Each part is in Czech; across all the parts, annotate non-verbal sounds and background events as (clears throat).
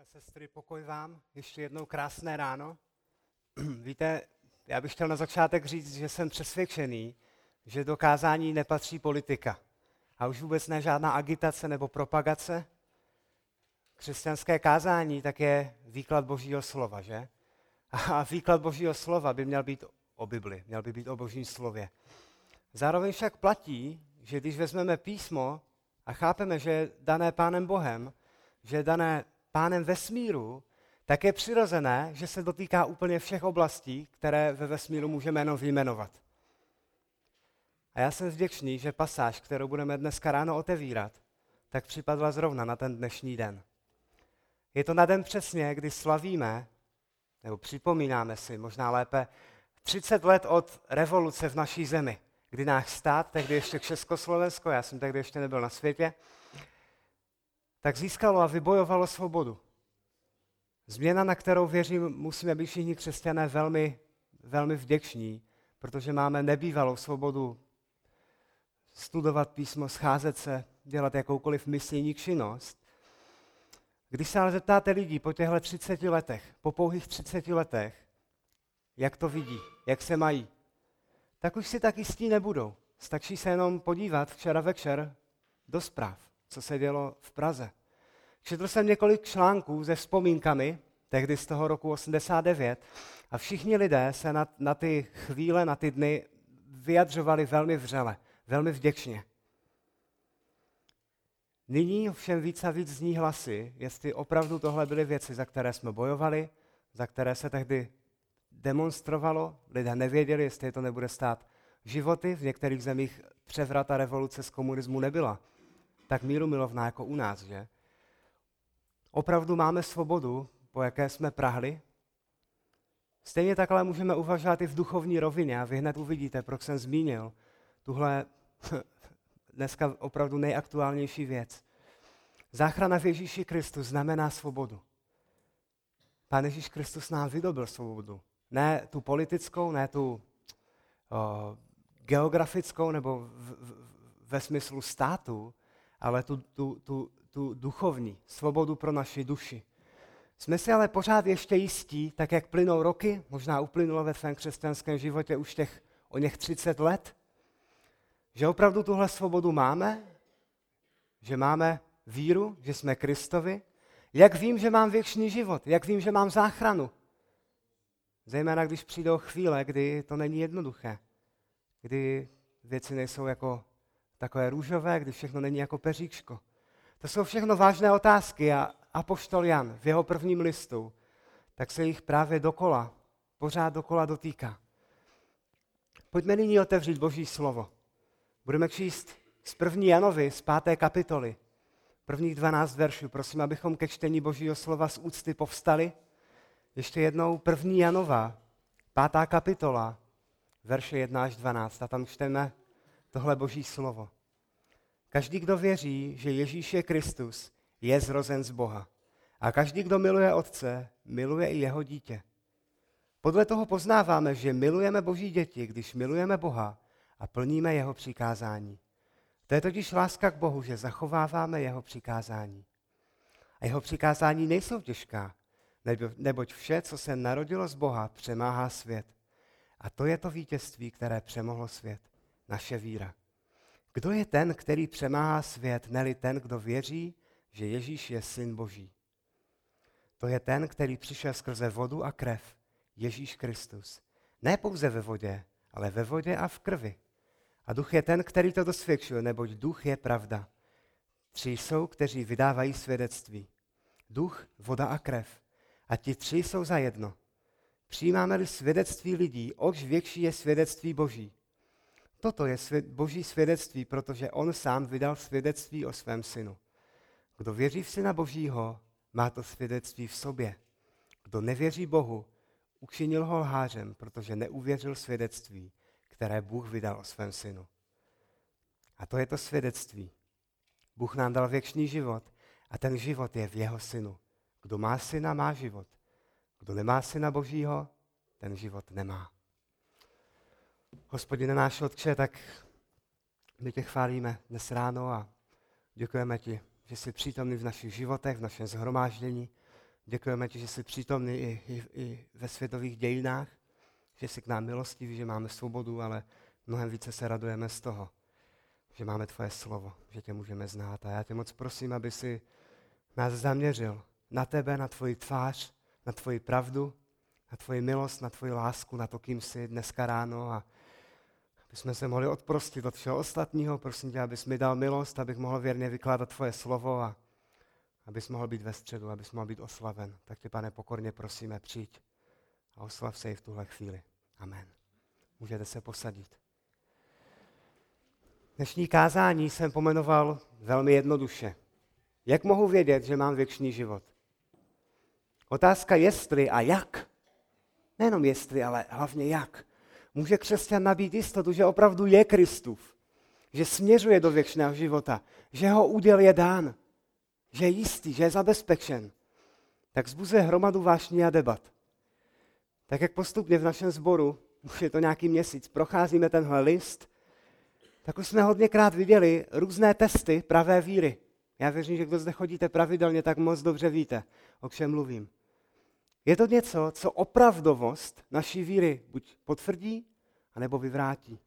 a sestry, pokoj vám. Ještě jednou krásné ráno. (clears throat) Víte, já bych chtěl na začátek říct, že jsem přesvědčený, že do kázání nepatří politika. A už vůbec ne žádná agitace nebo propagace. Křesťanské kázání tak je výklad Božího slova, že? A výklad Božího slova by měl být o Bibli, měl by být o Božím slově. Zároveň však platí, že když vezmeme písmo a chápeme, že je dané Pánem Bohem, že je dané pánem vesmíru, tak je přirozené, že se dotýká úplně všech oblastí, které ve vesmíru můžeme jenom vyjmenovat. A já jsem vděčný, že pasáž, kterou budeme dneska ráno otevírat, tak připadla zrovna na ten dnešní den. Je to na den přesně, kdy slavíme, nebo připomínáme si možná lépe, 30 let od revoluce v naší zemi, kdy náš stát, tehdy ještě Československo, já jsem tehdy ještě nebyl na světě, tak získalo a vybojovalo svobodu. Změna, na kterou věřím, musíme být všichni křesťané velmi, velmi vděční, protože máme nebývalou svobodu studovat písmo, scházet se, dělat jakoukoliv misijní činnost. Když se ale zeptáte lidí po těchto 30 letech, po pouhých 30 letech, jak to vidí, jak se mají, tak už si tak jistí nebudou. Stačí se jenom podívat včera večer do zpráv co se dělo v Praze. Četl jsem několik článků se vzpomínkami, tehdy z toho roku 89, a všichni lidé se na, na ty chvíle, na ty dny vyjadřovali velmi vřele, velmi vděčně. Nyní všem víc a víc zní hlasy, jestli opravdu tohle byly věci, za které jsme bojovali, za které se tehdy demonstrovalo, lidé nevěděli, jestli to nebude stát životy. V některých zemích převrata revoluce z komunismu nebyla tak míru milovná jako u nás, že? Opravdu máme svobodu, po jaké jsme prahli? Stejně takhle můžeme uvažovat i v duchovní rovině a vy hned uvidíte, proč jsem zmínil tuhle (laughs) dneska opravdu nejaktuálnější věc. Záchrana v Ježíši Kristu znamená svobodu. Pán Ježíš Kristus nám vydobil svobodu. Ne tu politickou, ne tu o, geografickou nebo v, v, ve smyslu státu, ale tu, tu, tu, tu duchovní svobodu pro naši duši. Jsme si ale pořád ještě jistí, tak jak plynou roky, možná uplynulo ve svém křesťanském životě už těch o něch 30 let, že opravdu tuhle svobodu máme, že máme víru, že jsme Kristovi. Jak vím, že mám věčný život? Jak vím, že mám záchranu? Zejména když přijdou chvíle, kdy to není jednoduché, kdy věci nejsou jako takové růžové, kdy všechno není jako peříčko. To jsou všechno vážné otázky a apoštol Jan v jeho prvním listu, tak se jich právě dokola, pořád dokola dotýká. Pojďme nyní otevřít Boží slovo. Budeme číst z první Janovi, z páté kapitoly, prvních 12 veršů. Prosím, abychom ke čtení Božího slova z úcty povstali. Ještě jednou první Janova, pátá kapitola, verše 1 až 12. A tam čteme tohle boží slovo. Každý, kdo věří, že Ježíš je Kristus, je zrozen z Boha. A každý, kdo miluje Otce, miluje i jeho dítě. Podle toho poznáváme, že milujeme Boží děti, když milujeme Boha a plníme jeho přikázání. To je totiž láska k Bohu, že zachováváme jeho přikázání. A jeho přikázání nejsou těžká, neboť vše, co se narodilo z Boha, přemáhá svět. A to je to vítězství, které přemohlo svět naše víra. Kdo je ten, který přemáhá svět, neli ten, kdo věří, že Ježíš je syn Boží? To je ten, který přišel skrze vodu a krev, Ježíš Kristus. Ne pouze ve vodě, ale ve vodě a v krvi. A duch je ten, který to dosvědčuje, neboť duch je pravda. Tři jsou, kteří vydávají svědectví. Duch, voda a krev. A ti tři jsou za jedno. Přijímáme-li svědectví lidí, oč větší je svědectví Boží. Toto je boží svědectví, protože on sám vydal svědectví o svém synu. Kdo věří v syna božího, má to svědectví v sobě. Kdo nevěří Bohu, učinil ho lhářem, protože neuvěřil svědectví, které Bůh vydal o svém synu. A to je to svědectví. Bůh nám dal věčný život a ten život je v jeho synu. Kdo má syna, má život. Kdo nemá syna božího, ten život nemá. Hospodine náš Otče, tak my tě chválíme dnes ráno a děkujeme ti, že jsi přítomný v našich životech, v našem zhromáždění. Děkujeme ti, že jsi přítomný i, i, i ve světových dějinách, že jsi k nám milostivý, že máme svobodu, ale mnohem více se radujeme z toho, že máme tvoje slovo, že tě můžeme znát. A já tě moc prosím, aby si nás zaměřil na tebe, na tvoji tvář, na tvoji pravdu, na tvoji milost, na tvoji lásku, na to, kým jsi dneska ráno a aby jsme se mohli odprostit od všeho ostatního. Prosím tě, abys mi dal milost, abych mohl věrně vykládat tvoje slovo a abys mohl být ve středu, abys mohl být oslaven. Tak tě, pane, pokorně prosíme, přijď a oslav se i v tuhle chvíli. Amen. Můžete se posadit. Dnešní kázání jsem pomenoval velmi jednoduše. Jak mohu vědět, že mám věčný život? Otázka jestli a jak. Nejenom jestli, ale hlavně jak. Může křesťan nabít jistotu, že opravdu je Kristův, že směřuje do věčného života, že ho úděl je dán, že je jistý, že je zabezpečen. Tak zbuzuje hromadu vášní a debat. Tak jak postupně v našem sboru, už je to nějaký měsíc, procházíme tenhle list, tak už jsme hodněkrát viděli různé testy pravé víry. Já věřím, že kdo zde chodíte pravidelně, tak moc dobře víte, o čem mluvím. Je to něco, co opravdovost naší víry buď potvrdí, anebo vyvrátí.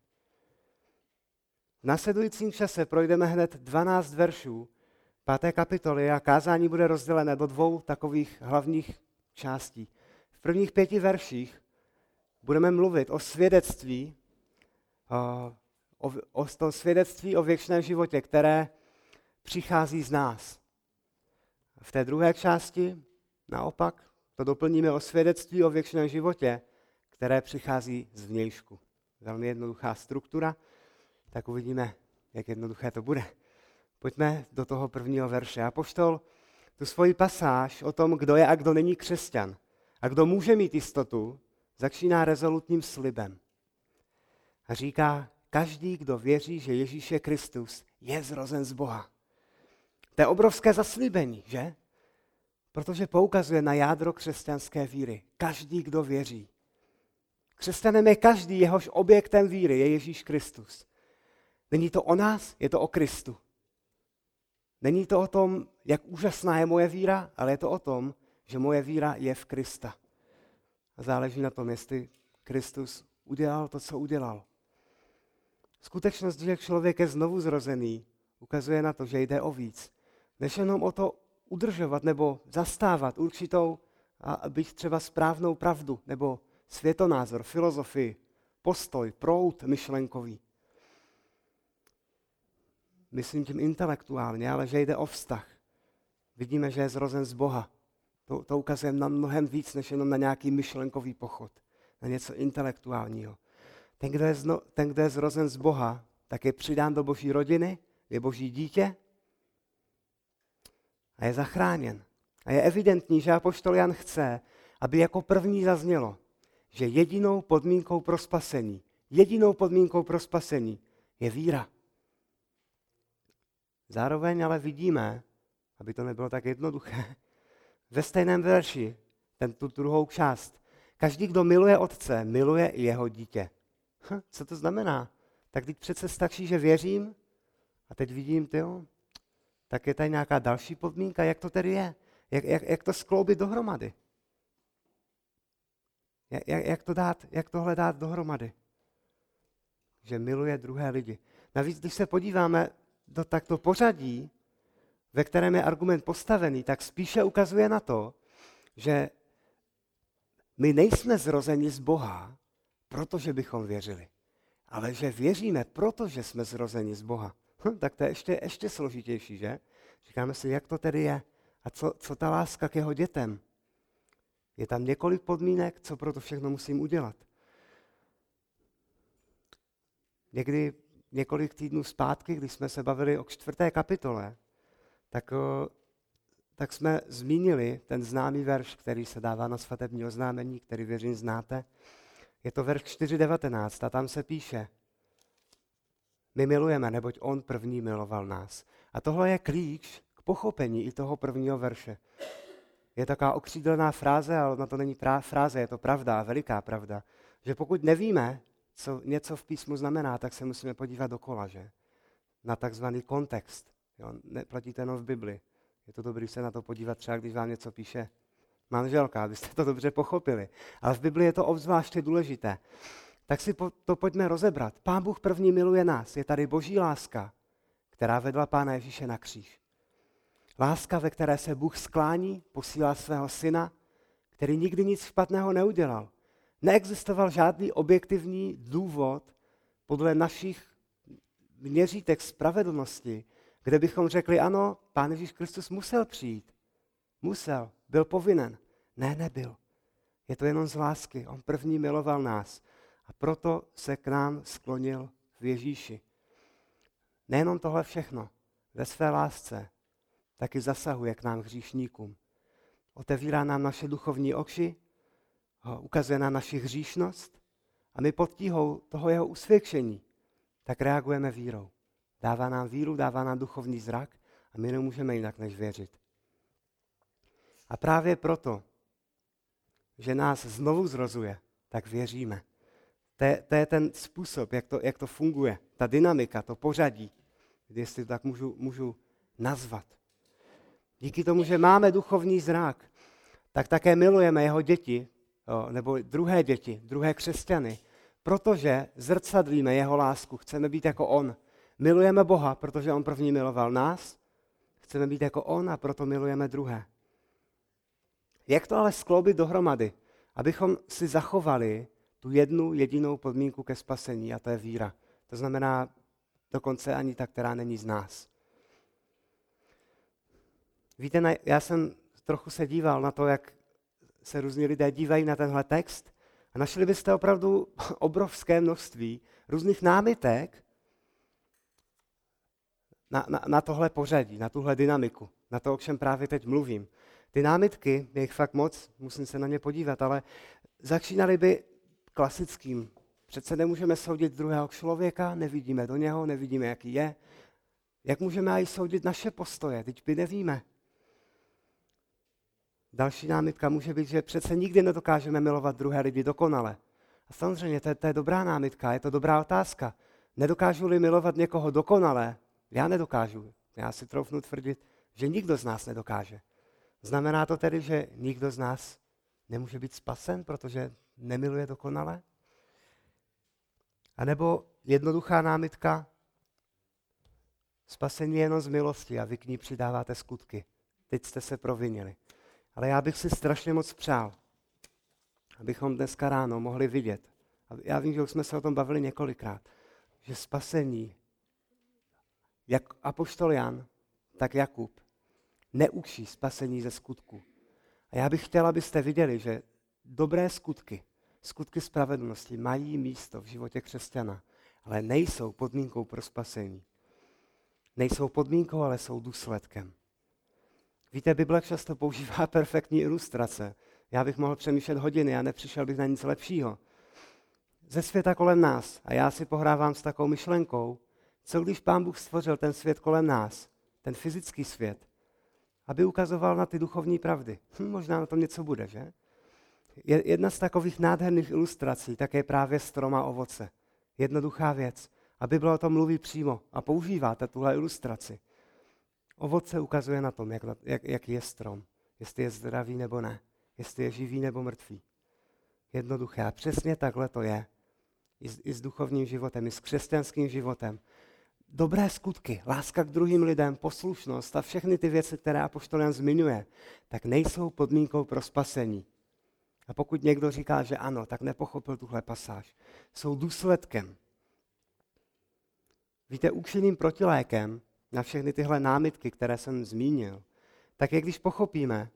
V následujícím čase projdeme hned 12 veršů páté kapitoly a kázání bude rozdělené do dvou takových hlavních částí. V prvních pěti verších budeme mluvit o svědectví, o, o, o tom svědectví o věčném životě, které přichází z nás. V té druhé části naopak to doplníme o svědectví o věčném životě, které přichází z vnějšku. Velmi jednoduchá struktura, tak uvidíme, jak jednoduché to bude. Pojďme do toho prvního verše. A poštol tu svoji pasáž o tom, kdo je a kdo není křesťan a kdo může mít jistotu, začíná rezolutním slibem. A říká, každý, kdo věří, že Ježíš je Kristus, je zrozen z Boha. To je obrovské zaslíbení, že? Protože poukazuje na jádro křesťanské víry. Každý, kdo věří. Křesťanem je každý, jehož objektem víry je Ježíš Kristus. Není to o nás, je to o Kristu. Není to o tom, jak úžasná je moje víra, ale je to o tom, že moje víra je v Krista. A záleží na tom, jestli Kristus udělal to, co udělal. Skutečnost, že člověk je znovu zrozený, ukazuje na to, že jde o víc, než jenom o to udržovat nebo zastávat určitou a být třeba správnou pravdu nebo světonázor, filozofii, postoj, prout myšlenkový. Myslím tím intelektuálně, ale že jde o vztah. Vidíme, že je zrozen z Boha. To, to ukazuje na mnohem víc, než jenom na nějaký myšlenkový pochod, na něco intelektuálního. Ten, kdo je, zno, ten, kdo je zrozen z Boha, tak je přidán do boží rodiny, je boží dítě a je zachráněn. A je evidentní, že apoštol Jan chce, aby jako první zaznělo, že jedinou podmínkou pro spasení, jedinou podmínkou pro spasení je víra. Zároveň ale vidíme, aby to nebylo tak jednoduché, ve stejném verši, ten, tu druhou část. Každý, kdo miluje otce, miluje i jeho dítě. Hm, co to znamená? Tak teď přece stačí, že věřím a teď vidím, tyjo, tak je tady nějaká další podmínka, jak to tedy je? Jak, jak, jak to skloubit dohromady? Jak, jak, jak, to dát, jak tohle dát dohromady? Že miluje druhé lidi. Navíc, když se podíváme do takto pořadí, ve kterém je argument postavený, tak spíše ukazuje na to, že my nejsme zrozeni z Boha, protože bychom věřili, ale že věříme, protože jsme zrozeni z Boha. Hm, tak to je ještě, ještě složitější, že? Říkáme si, jak to tedy je a co, co ta láska k jeho dětem. Je tam několik podmínek, co pro to všechno musím udělat. Někdy několik týdnů zpátky, když jsme se bavili o čtvrté kapitole, tak, tak jsme zmínili ten známý verš, který se dává na svatební oznámení, který věřím znáte. Je to verš 4.19 a tam se píše, my milujeme, neboť on první miloval nás. A tohle je klíč k pochopení i toho prvního verše. Je taková okřídlená fráze, ale na to není prá- fráze, je to pravda, veliká pravda, že pokud nevíme, co něco v písmu znamená, tak se musíme podívat dokola, že? Na takzvaný kontext. Jo? Neplatí to jenom v Bibli. Je to dobré se na to podívat třeba, když vám něco píše manželka, abyste to dobře pochopili. Ale v Biblii je to obzvláště důležité. Tak si to pojďme rozebrat. Pán Bůh první miluje nás. Je tady boží láska, která vedla Pána Ježíše na kříž. Láska, ve které se Bůh sklání, posílá svého syna, který nikdy nic špatného neudělal. Neexistoval žádný objektivní důvod podle našich měřítek spravedlnosti, kde bychom řekli, ano, Pán Ježíš Kristus musel přijít. Musel, byl povinen. Ne, nebyl. Je to jenom z lásky. On první miloval nás a proto se k nám sklonil v Ježíši. Nejenom tohle všechno. Ve své lásce taky zasahuje k nám hříšníkům. Otevírá nám naše duchovní oči, ukazuje nám naši hříšnost a my pod tíhou toho jeho usvědčení tak reagujeme vírou. Dává nám víru, dává nám duchovní zrak a my nemůžeme jinak než věřit. A právě proto, že nás znovu zrozuje, tak věříme. To je, to je ten způsob, jak to, jak to funguje, ta dynamika, to pořadí, jestli to tak můžu, můžu nazvat. Díky tomu, že máme duchovní zrak, tak také milujeme jeho děti, nebo druhé děti, druhé křesťany, protože zrcadlíme jeho lásku, chceme být jako on. Milujeme Boha, protože on první miloval nás, chceme být jako on a proto milujeme druhé. Jak to ale skloubit dohromady, abychom si zachovali tu jednu jedinou podmínku ke spasení, a to je víra. To znamená dokonce ani ta, která není z nás. Víte, já jsem trochu se díval na to, jak se různí lidé dívají na tenhle text a našli byste opravdu (laughs) obrovské množství různých námitek na, na, na tohle pořadí, na tuhle dynamiku, na to, o čem právě teď mluvím. Ty námitky, je jich fakt moc, musím se na ně podívat, ale začínaly by klasickým. Přece nemůžeme soudit druhého člověka, nevidíme do něho, nevidíme, jaký je. Jak můžeme i soudit naše postoje, teď by nevíme. Další námitka může být, že přece nikdy nedokážeme milovat druhé lidi dokonale. A samozřejmě, to je, to je dobrá námitka, je to dobrá otázka. Nedokážu-li milovat někoho dokonale, já nedokážu. Já si troufnu tvrdit, že nikdo z nás nedokáže. Znamená to tedy, že nikdo z nás nemůže být spasen, protože nemiluje dokonale? A nebo jednoduchá námitka, spasení je jenom z milosti a vy k ní přidáváte skutky. Teď jste se provinili. Ale já bych si strašně moc přál, abychom dneska ráno mohli vidět, a já vím, že už jsme se o tom bavili několikrát, že spasení, jak apoštol Jan, tak Jakub, neučí spasení ze skutku. A já bych chtěl, abyste viděli, že dobré skutky, skutky spravedlnosti mají místo v životě křesťana, ale nejsou podmínkou pro spasení. Nejsou podmínkou, ale jsou důsledkem. Víte, Bible často používá (laughs) perfektní ilustrace. Já bych mohl přemýšlet hodiny a nepřišel bych na nic lepšího. Ze světa kolem nás, a já si pohrávám s takovou myšlenkou, co když Pán Bůh stvořil ten svět kolem nás, ten fyzický svět, aby ukazoval na ty duchovní pravdy. Hm, možná na tom něco bude, že? Jedna z takových nádherných ilustrací také je právě stroma ovoce. Jednoduchá věc. A Bible o tom mluví přímo a používáte tuhle ilustraci. Ovoce ukazuje na tom, jak, jak, jaký je strom. Jestli je zdravý nebo ne. Jestli je živý nebo mrtvý. Jednoduché. A přesně takhle to je. I s, I s duchovním životem, i s křesťanským životem dobré skutky, láska k druhým lidem, poslušnost a všechny ty věci, které Apoštolian zmiňuje, tak nejsou podmínkou pro spasení. A pokud někdo říká, že ano, tak nepochopil tuhle pasáž. Jsou důsledkem. Víte, účinným protilékem na všechny tyhle námitky, které jsem zmínil, tak je, když pochopíme,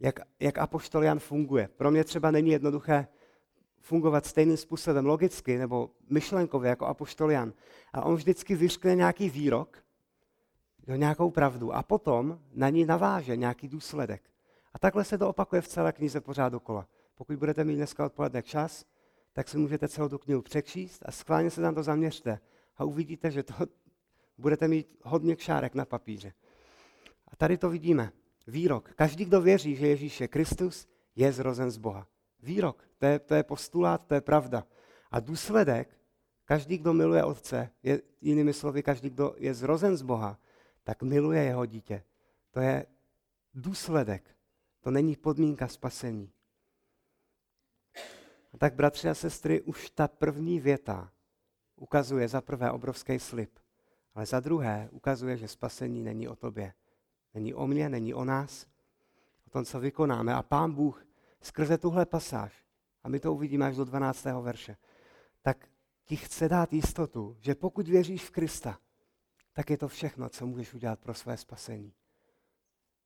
jak, jak Apoštolian funguje. Pro mě třeba není jednoduché fungovat stejným způsobem logicky nebo myšlenkově jako apoštolian. A on vždycky vyřkne nějaký výrok, jo, nějakou pravdu a potom na ní naváže nějaký důsledek. A takhle se to opakuje v celé knize pořád dokola. Pokud budete mít dneska odpoledne čas, tak si můžete celou tu knihu přečíst a schválně se tam to zaměřte. A uvidíte, že to (laughs) budete mít hodně kšárek na papíře. A tady to vidíme. Výrok. Každý, kdo věří, že Ježíš je Kristus, je zrozen z Boha. Výrok. To je, to je postulát, to je pravda. A důsledek, každý, kdo miluje Otce, je, jinými slovy, každý, kdo je zrozen z Boha, tak miluje jeho dítě. To je důsledek To není podmínka spasení. A tak, bratři a sestry, už ta první věta ukazuje za prvé obrovský slib, ale za druhé ukazuje, že spasení není o tobě. Není o mně, není o nás, o tom, co vykonáme. A pán Bůh skrze tuhle pasáž, a my to uvidíme až do 12. verše, tak ti chce dát jistotu, že pokud věříš v Krista, tak je to všechno, co můžeš udělat pro své spasení.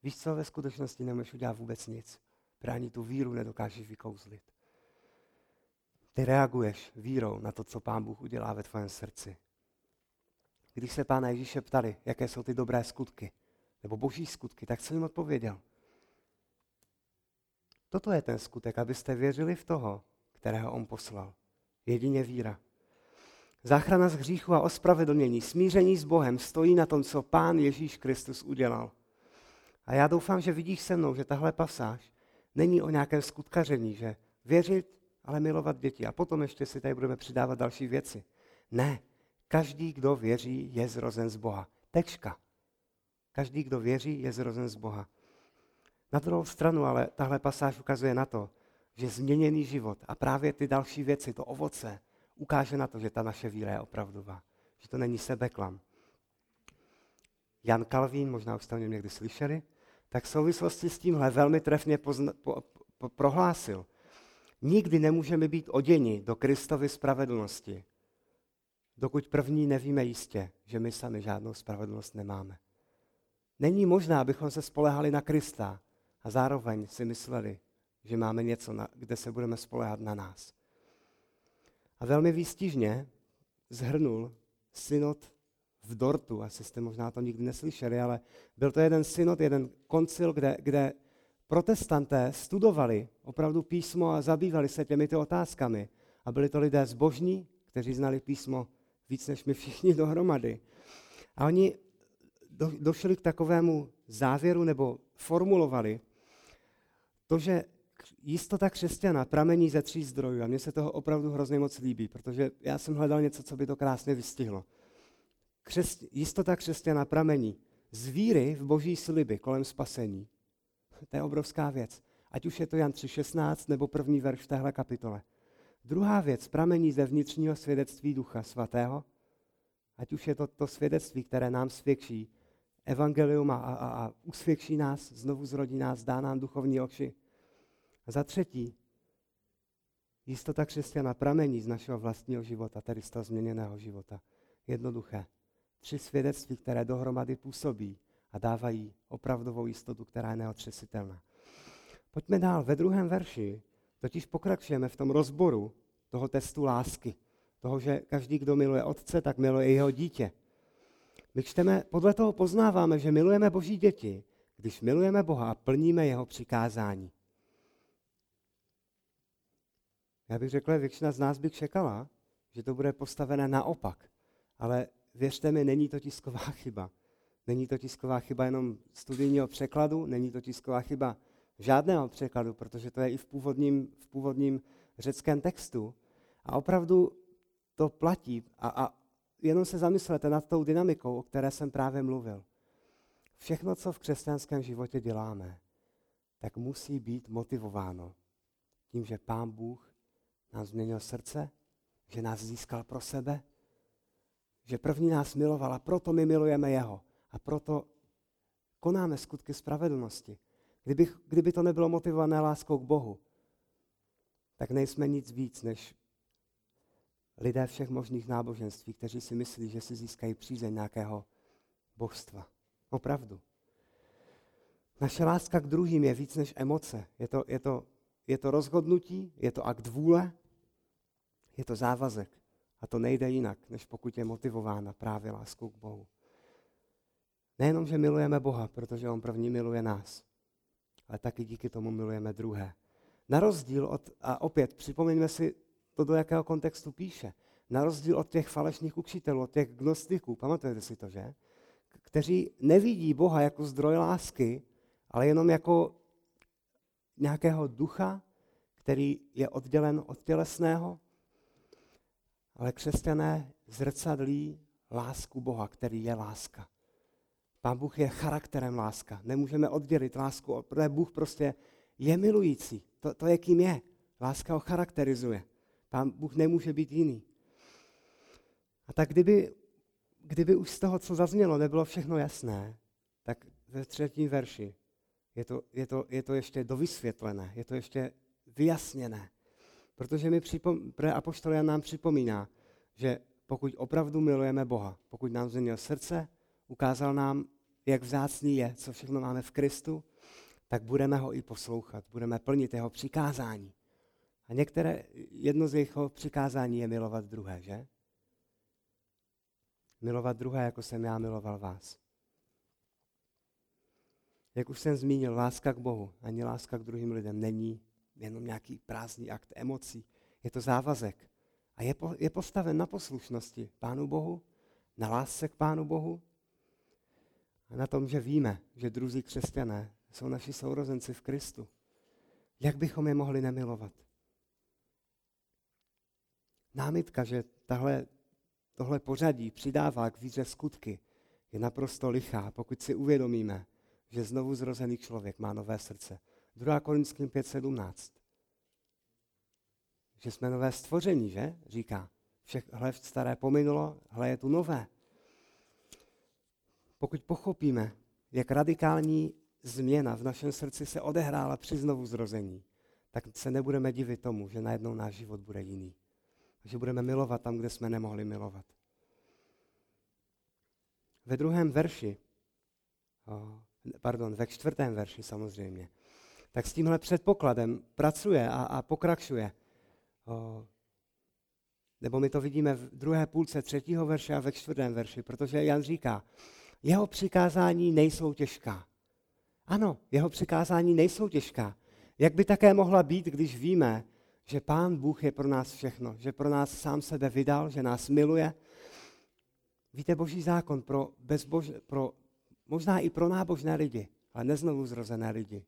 Víš co, ve skutečnosti nemůžeš udělat vůbec nic. Právě tu víru nedokážeš vykouzlit. Ty reaguješ vírou na to, co Pán Bůh udělá ve tvém srdci. Když se Pána Ježíše ptali, jaké jsou ty dobré skutky, nebo boží skutky, tak co jim odpověděl? Toto je ten skutek, abyste věřili v toho, kterého on poslal. Jedině víra. Záchrana z hříchu a ospravedlnění, smíření s Bohem stojí na tom, co Pán Ježíš Kristus udělal. A já doufám, že vidíš se mnou, že tahle pasáž není o nějakém skutkaření, že věřit, ale milovat děti. A potom ještě si tady budeme přidávat další věci. Ne, každý, kdo věří, je zrozen z Boha. Tečka. Každý, kdo věří, je zrozen z Boha. Na druhou stranu ale tahle pasáž ukazuje na to, že změněný život a právě ty další věci, to ovoce, ukáže na to, že ta naše víra je opravdová. Že to není sebeklam. Jan Kalvín, možná už jste o něm někdy slyšeli, tak v souvislosti s tímhle velmi trefně pozna, po, po, prohlásil. Nikdy nemůžeme být oděni do Kristovy spravedlnosti, dokud první nevíme jistě, že my sami žádnou spravedlnost nemáme. Není možné, abychom se spolehali na Krista a zároveň si mysleli, že máme něco, na, kde se budeme spolehat na nás. A velmi výstižně zhrnul synod v Dortu, asi jste možná to nikdy neslyšeli, ale byl to jeden synod, jeden koncil, kde, kde protestanté studovali opravdu písmo a zabývali se těmito otázkami. A byli to lidé zbožní, kteří znali písmo víc než my všichni (laughs) dohromady. A oni do, došli k takovému závěru nebo formulovali to, že jistota křesťana pramení ze tří zdrojů. A mně se toho opravdu hrozně moc líbí, protože já jsem hledal něco, co by to krásně vystihlo. Křest, jistota křesťana pramení z víry v boží sliby kolem spasení. (laughs) To je obrovská věc. Ať už je to Jan 3.16 nebo první verš v téhle kapitole. Druhá věc pramení ze vnitřního svědectví Ducha Svatého, ať už je to to svědectví, které nám svědčí, evangelium a, a, a usvědčí nás, znovu zrodí nás, dá nám duchovní oči. A za třetí, jistota křesťana pramení z našeho vlastního života, tedy z toho změněného života. Jednoduché. Tři svědectví, které dohromady působí a dávají opravdovou jistotu, která je neotřesitelná. Pojďme dál. Ve druhém verši totiž pokračujeme v tom rozboru toho testu lásky. Toho, že každý, kdo miluje otce, tak miluje i jeho dítě. My čteme, podle toho poznáváme, že milujeme boží děti, když milujeme Boha a plníme jeho přikázání. Já bych řekl, většina z nás by čekala, že to bude postavené naopak. Ale věřte mi, není to tisková chyba. Není to tisková chyba jenom studijního překladu, není to tisková chyba žádného překladu, protože to je i v původním, v původním řeckém textu. A opravdu to platí. A, a jenom se zamyslete nad tou dynamikou, o které jsem právě mluvil. Všechno, co v křesťanském životě děláme, tak musí být motivováno tím, že Pán Bůh nám změnil srdce, že nás získal pro sebe, že první nás miloval a proto my milujeme Jeho a proto konáme skutky spravedlnosti. Kdyby, kdyby to nebylo motivované láskou k Bohu, tak nejsme nic víc než lidé všech možných náboženství, kteří si myslí, že si získají přízeň nějakého božstva. Opravdu. Naše láska k druhým je víc než emoce. Je to, je to, je to rozhodnutí, je to akt vůle, je to závazek. A to nejde jinak, než pokud je motivována právě láskou k Bohu. Nejenom, že milujeme Boha, protože On první miluje nás, ale taky díky tomu milujeme druhé. Na rozdíl od, a opět připomeňme si to, do jakého kontextu píše, na rozdíl od těch falešných učitelů, od těch gnostiků, pamatujete si to, že? Kteří nevidí Boha jako zdroj lásky, ale jenom jako nějakého ducha, který je oddělen od tělesného, ale křesťané zrcadlí lásku Boha, který je láska. Pán Bůh je charakterem láska. Nemůžeme oddělit lásku, protože Bůh prostě je milující. To, to je, kým je. Láska ho charakterizuje. Pán Bůh nemůže být jiný. A tak kdyby, kdyby už z toho, co zaznělo, nebylo všechno jasné, tak ve třetím verši je to, je to, je to ještě dovysvětlené, je to ještě vyjasněné. Protože mi připom, apoštol Jan nám připomíná, že pokud opravdu milujeme Boha, pokud nám změnil srdce, ukázal nám, jak vzácný je, co všechno máme v Kristu, tak budeme ho i poslouchat, budeme plnit jeho přikázání. A některé, jedno z jeho přikázání je milovat druhé, že? Milovat druhé, jako jsem já miloval vás. Jak už jsem zmínil, láska k Bohu ani láska k druhým lidem není jenom nějaký prázdný akt emocí. Je to závazek. A je, po, je postaven na poslušnosti Pánu Bohu, na lásce k Pánu Bohu a na tom, že víme, že druzí křesťané jsou naši sourozenci v Kristu. Jak bychom je mohli nemilovat? Námitka, že tahle, tohle pořadí přidává k víře skutky, je naprosto lichá, pokud si uvědomíme, že znovu zrozený člověk má nové srdce. 2. Korinským 5.17. Že jsme nové stvoření, že? Říká. Všechno staré pominulo, hle je tu nové. Pokud pochopíme, jak radikální změna v našem srdci se odehrála při znovu zrození, tak se nebudeme divit tomu, že najednou náš život bude jiný. Že budeme milovat tam, kde jsme nemohli milovat. Ve druhém verši, pardon, ve čtvrtém verši samozřejmě, tak s tímhle předpokladem pracuje a, a pokračuje. Nebo my to vidíme v druhé půlce třetího verše a ve čtvrtém verši, protože Jan říká, jeho přikázání nejsou těžká. Ano, jeho přikázání nejsou těžká. Jak by také mohla být, když víme, že Pán Bůh je pro nás všechno, že pro nás sám sebe vydal, že nás miluje. Víte, boží zákon pro, bezbož, pro možná i pro nábožné lidi, ale neznovu zrozené lidi,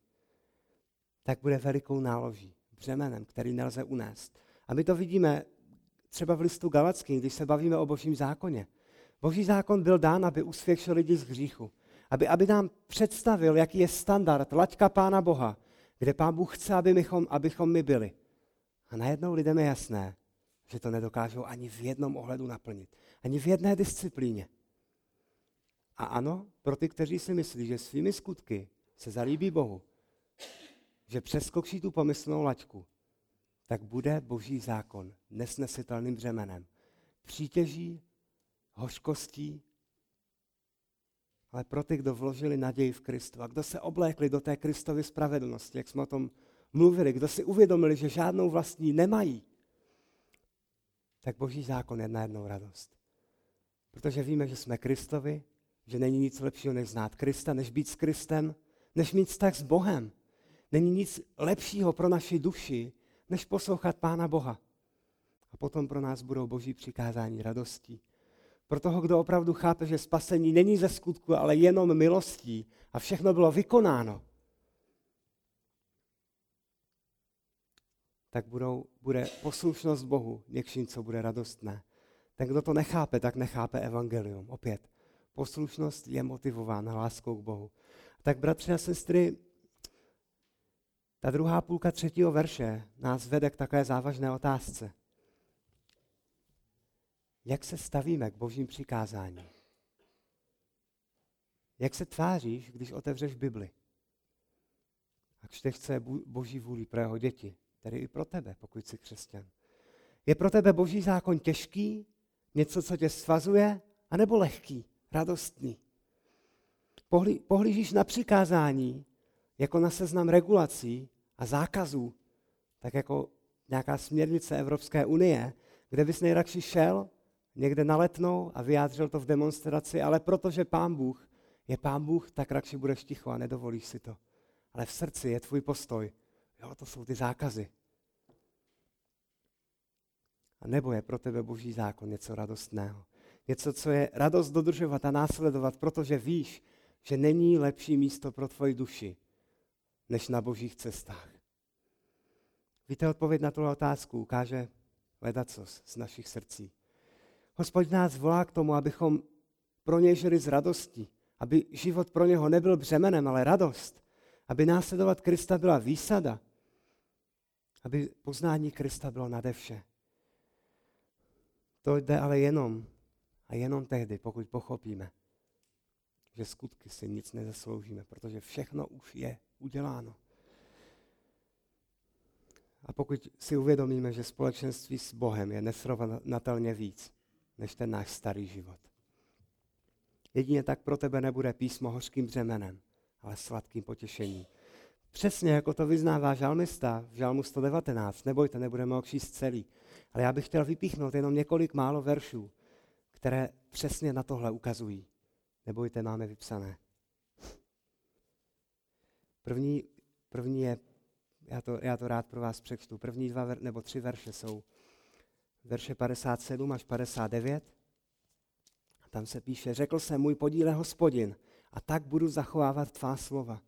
tak bude velikou náloží, břemenem, který nelze unést. A my to vidíme třeba v listu Galackým, když se bavíme o božím zákoně. Boží zákon byl dán, aby usvědčil lidi z hříchu. Aby, aby nám představil, jaký je standard, laťka Pána Boha, kde Pán Bůh chce, aby mychom, abychom my byli. A najednou lidem je jasné, že to nedokážou ani v jednom ohledu naplnit. Ani v jedné disciplíně. A ano, pro ty, kteří si myslí, že svými skutky se zalíbí Bohu, že přeskočí tu pomyslnou laťku, tak bude boží zákon nesnesitelným břemenem. Přítěží, hořkostí, ale pro ty, kdo vložili naději v Kristu a kdo se oblékli do té Kristovy spravedlnosti, jak jsme o tom mluvili, kdo si uvědomili, že žádnou vlastní nemají, tak boží zákon je najednou radost. Protože víme, že jsme Kristovi, že není nic lepšího, než znát Krista, než být s Kristem, než mít vztah s Bohem. Není nic lepšího pro naši duši, než poslouchat Pána Boha. A potom pro nás budou boží přikázání radostí. Pro toho, kdo opravdu chápe, že spasení není ze skutku, ale jenom milostí a všechno bylo vykonáno, tak budou, bude poslušnost Bohu něčím, co bude radostné. Ten, kdo to nechápe, tak nechápe evangelium. Opět, poslušnost je motivována láskou k Bohu. Tak bratři a sestry, ta druhá půlka třetího verše nás vede k takové závažné otázce. Jak se stavíme k božím přikázání? Jak se tváříš, když otevřeš Bibli? A čteš, co je boží vůli pro jeho děti, tedy i pro tebe, pokud jsi křesťan. Je pro tebe boží zákon těžký, něco, co tě svazuje, anebo lehký, radostný? Pohlí, pohlížíš na přikázání jako na seznam regulací a zákazů, tak jako nějaká směrnice Evropské unie, kde bys nejradši šel někde na letnou a vyjádřil to v demonstraci, ale protože pán Bůh je pán Bůh, tak radši budeš ticho a nedovolíš si to. Ale v srdci je tvůj postoj. Jo, to jsou ty zákazy. A nebo je pro tebe boží zákon něco radostného. Něco, co je radost dodržovat a následovat, protože víš, že není lepší místo pro tvoji duši, než na božích cestách. Víte, odpověď na tuhle otázku ukáže ledacos z našich srdcí. Hospodin nás volá k tomu, abychom pro něj žili z radosti, aby život pro něho nebyl břemenem, ale radost, aby následovat Krista byla výsada, aby poznání Krista bylo nade vše. To jde ale jenom a jenom tehdy, pokud pochopíme, že skutky si nic nezasloužíme, protože všechno už je uděláno. A pokud si uvědomíme, že společenství s Bohem je nesrovnatelně víc než ten náš starý život. Jedině tak pro tebe nebude písmo hořkým břemenem, ale sladkým potěšením. Přesně jako to vyznává žalmista v žalmu 119. Nebojte, nebudeme ho číst celý. Ale já bych chtěl vypíchnout jenom několik málo veršů, které přesně na tohle ukazují. Nebojte, máme vypsané. První, první je, já to, já to rád pro vás přečtu, první dva ver, nebo tři verše jsou verše 57 až 59. A tam se píše, řekl jsem, můj podíle hospodin, a tak budu zachovávat tvá slova.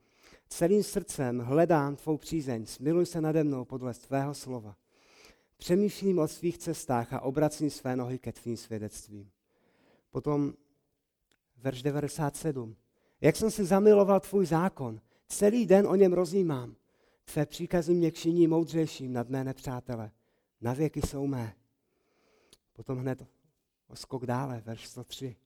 Celým srdcem hledám tvou přízeň, smiluj se nade mnou podle tvého slova. Přemýšlím o svých cestách a obracím své nohy ke tvým svědectvím. Potom verš 97. Jak jsem si zamiloval tvůj zákon, celý den o něm rozjímám. Tvé příkazy mě činí moudřejším nad mé nepřátele. Na věky jsou mé. Potom hned skok dále, verš 103.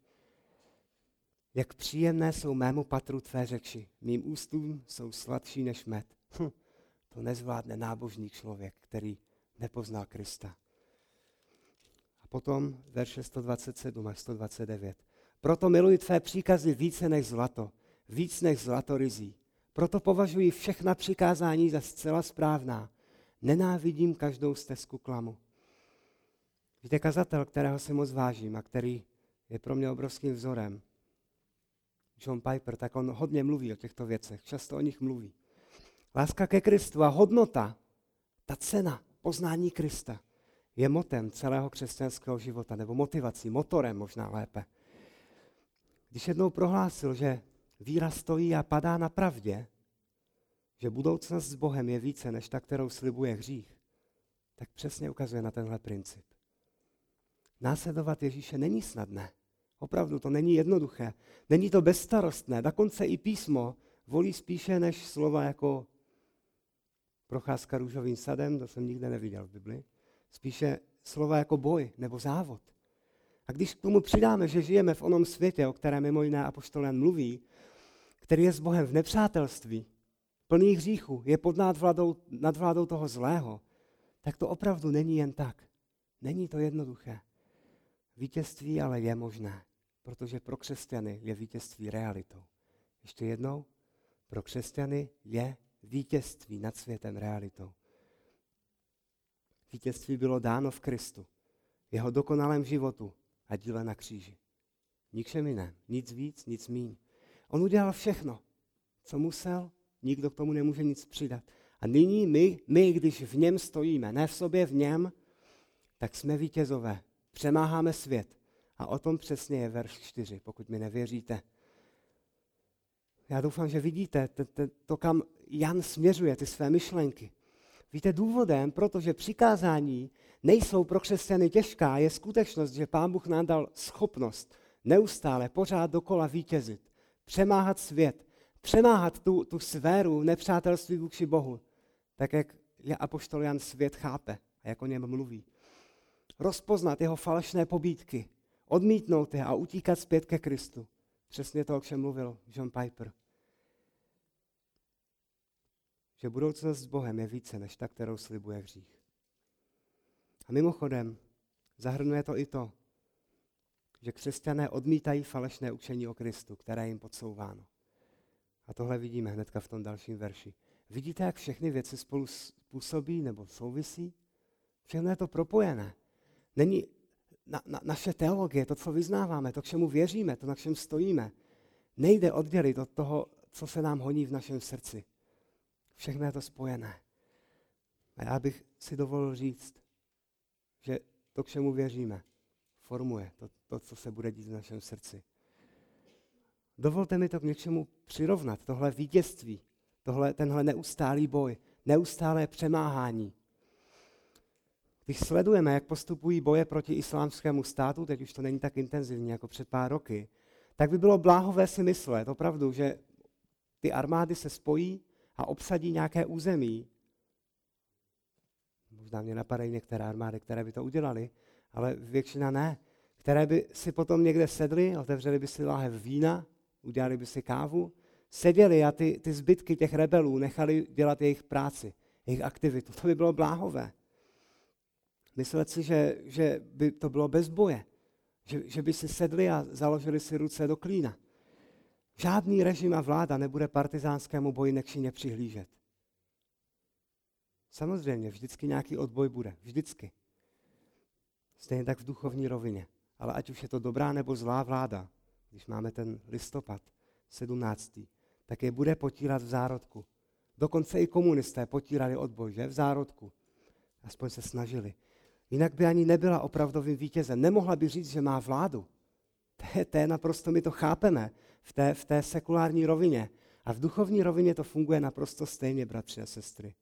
Jak příjemné jsou mému patru tvé řeči, mým ústům jsou sladší než med. Hm, to nezvládne nábožný člověk, který nepoznal Krista. A potom verše 127 až 129. Proto miluji tvé příkazy více než zlato, víc než zlato rizí. Proto považuji všechna přikázání za zcela správná. Nenávidím každou stezku klamu. Víte, kazatel, kterého si moc vážím a který je pro mě obrovským vzorem, John Piper, tak on hodně mluví o těchto věcech, často o nich mluví. Láska ke Kristu a hodnota, ta cena poznání Krista je motem celého křesťanského života, nebo motivací, motorem možná lépe. Když jednou prohlásil, že víra stojí a padá na pravdě, že budoucnost s Bohem je více než ta, kterou slibuje hřích, tak přesně ukazuje na tenhle princip. Následovat Ježíše není snadné. Opravdu to není jednoduché. Není to bezstarostné. Dokonce i písmo volí spíše než slova jako procházka růžovým sadem, to jsem nikde neviděl v Bibli. Spíše slova jako boj nebo závod. A když k tomu přidáme, že žijeme v onom světě, o kterém mimo jiné apoštolán mluví, který je s Bohem v nepřátelství, plný hříchu, je pod nadvládou, nadvládou toho zlého, tak to opravdu není jen tak. Není to jednoduché. Vítězství ale je možné, protože pro křesťany je vítězství realitou. Ještě jednou, pro křesťany je vítězství nad světem realitou. Vítězství bylo dáno v Kristu, jeho dokonalém životu a díle na kříži. Ničem jiném, nic víc, nic míň. On udělal všechno, co musel, nikdo k tomu nemůže nic přidat. A nyní my, my, když v něm stojíme, ne v sobě, v něm, tak jsme vítězové. Přemáháme svět. A o tom přesně je verš 4, pokud mi nevěříte. Já doufám, že vidíte to, kam Jan směřuje, ty své myšlenky. Víte, důvodem, protože přikázání nejsou pro křesťany těžká, je skutečnost, že Pán Bůh nám dal schopnost neustále, pořád dokola vítězit, přemáhat svět, přemáhat tu, tu sféru nepřátelství vůči Bohu, tak jak apoštol Jan svět chápe a jak o něm mluví. Rozpoznat jeho falešné pobídky, odmítnout je a utíkat zpět ke Kristu. Přesně to, o čem mluvil John Piper. Že budoucnost s Bohem je více než ta, kterou slibuje hřích. A mimochodem, zahrnuje to i to, že křesťané odmítají falešné učení o Kristu, které jim podsouváno. A tohle vidíme hnedka v tom dalším verši. Vidíte, jak všechny věci spolu působí nebo souvisí? Všechno je to propojené. Není na, na, naše teologie, to, co vyznáváme, to, k čemu věříme, to, na čem stojíme, nejde oddělit od toho, co se nám honí v našem srdci. Všechno je to spojené. A já bych si dovolil říct, že to, k čemu věříme, formuje to, to, co se bude dít v našem srdci. Dovolte mi to k něčemu přirovnat, tohle vítězství, tohle, tenhle neustálý boj, neustálé přemáhání. Když sledujeme, jak postupují boje proti islámskému státu, teď už to není tak intenzivní jako před pár roky, tak by bylo bláhové si myslet, opravdu, že ty armády se spojí a obsadí nějaké území. Možná mě napadají některé armády, které by to udělali, ale většina ne. Které by si potom někde sedli, otevřeli by si láhev vína, udělali by si kávu, seděli a ty, ty zbytky těch rebelů nechali dělat jejich práci, jejich aktivitu. To by bylo bláhové. Myslet si, že, že by to bylo bez boje. Že, že by si sedli a založili si ruce do klína. Žádný režim a vláda nebude partizánskému boji nekšině přihlížet. Samozřejmě, vždycky nějaký odboj bude. Vždycky. Stejně tak v duchovní rovině. Ale ať už je to dobrá nebo zlá vláda, když máme ten listopad 17., tak je bude potírat v zárodku. Dokonce i komunisté potírali odboj, že? V zárodku. Aspoň se snažili. Jinak by ani nebyla opravdovým vítězem. Nemohla by říct, že má vládu. To je, to je naprosto, my to chápeme v té, v té sekulární rovině. A v duchovní rovině to funguje naprosto stejně, bratři a sestry.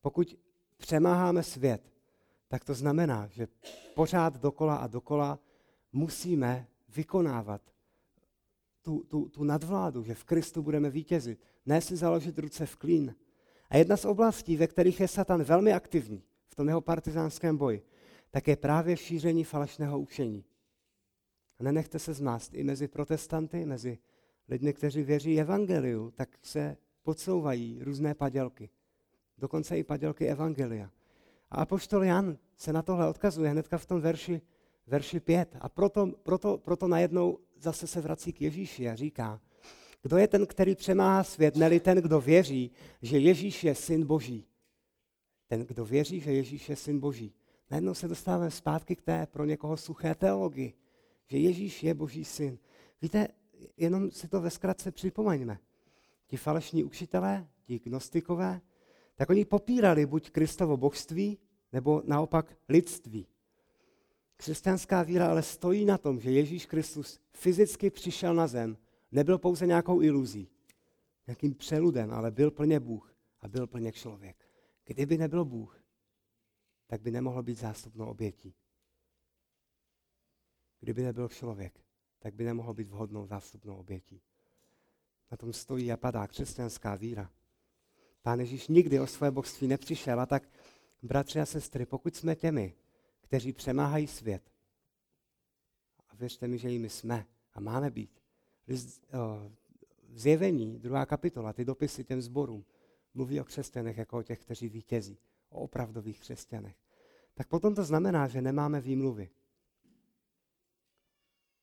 Pokud přemáháme svět, tak to znamená, že pořád dokola a dokola musíme vykonávat tu, tu, tu nadvládu, že v Kristu budeme vítězit. Ne si založit ruce v klín. A jedna z oblastí, ve kterých je Satan velmi aktivní, v tom jeho partizánském boji, tak je právě šíření falešného učení. A nenechte se zmást. I mezi protestanty, mezi lidmi, kteří věří evangeliu, tak se podsouvají různé padělky. Dokonce i padělky evangelia. A apoštol Jan se na tohle odkazuje hnedka v tom verši, verši 5. A proto, proto, proto najednou zase se vrací k Ježíši a říká, kdo je ten, který přemáhá svět, neli ten, kdo věří, že Ježíš je syn Boží. Ten, kdo věří, že Ježíš je syn Boží. Najednou se dostáváme zpátky k té pro někoho suché teologii, že Ježíš je Boží syn. Víte, jenom si to ve zkratce připomeňme. Ti falešní učitelé, ti gnostikové, tak oni popírali buď Kristovo božství, nebo naopak lidství. Křesťanská víra ale stojí na tom, že Ježíš Kristus fyzicky přišel na zem, nebyl pouze nějakou iluzí, nějakým přeludem, ale byl plně Bůh a byl plně člověk. Kdyby nebyl Bůh, tak by nemohl být zástupnou obětí. Kdyby nebyl člověk, tak by nemohl být vhodnou zástupnou obětí. Na tom stojí a padá křesťanská víra. Pán Ježíš nikdy o své božství nepřišel a tak, bratři a sestry, pokud jsme těmi, kteří přemáhají svět, a věřte mi, že jimi jsme a máme být, v zjevení, druhá kapitola, ty dopisy těm zborům, mluví o křesťanech jako o těch, kteří vítězí, o opravdových křesťanech. Tak potom to znamená, že nemáme výmluvy.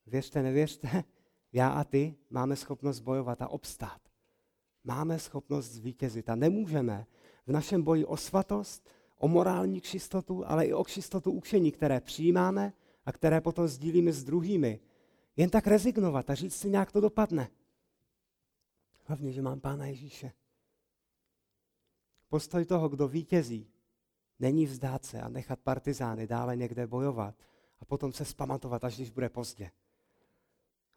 Věřte, nevěřte, (laughs) já a ty máme schopnost bojovat a obstát. Máme schopnost zvítězit a nemůžeme v našem boji o svatost, o morální čistotu, ale i o čistotu učení, které přijímáme a které potom sdílíme s druhými, jen tak rezignovat a říct si, nějak to dopadne. Hlavně, že mám Pána Ježíše. Postoj toho, kdo vítězí, není vzdát se a nechat partizány dále někde bojovat a potom se spamatovat, až když bude pozdě.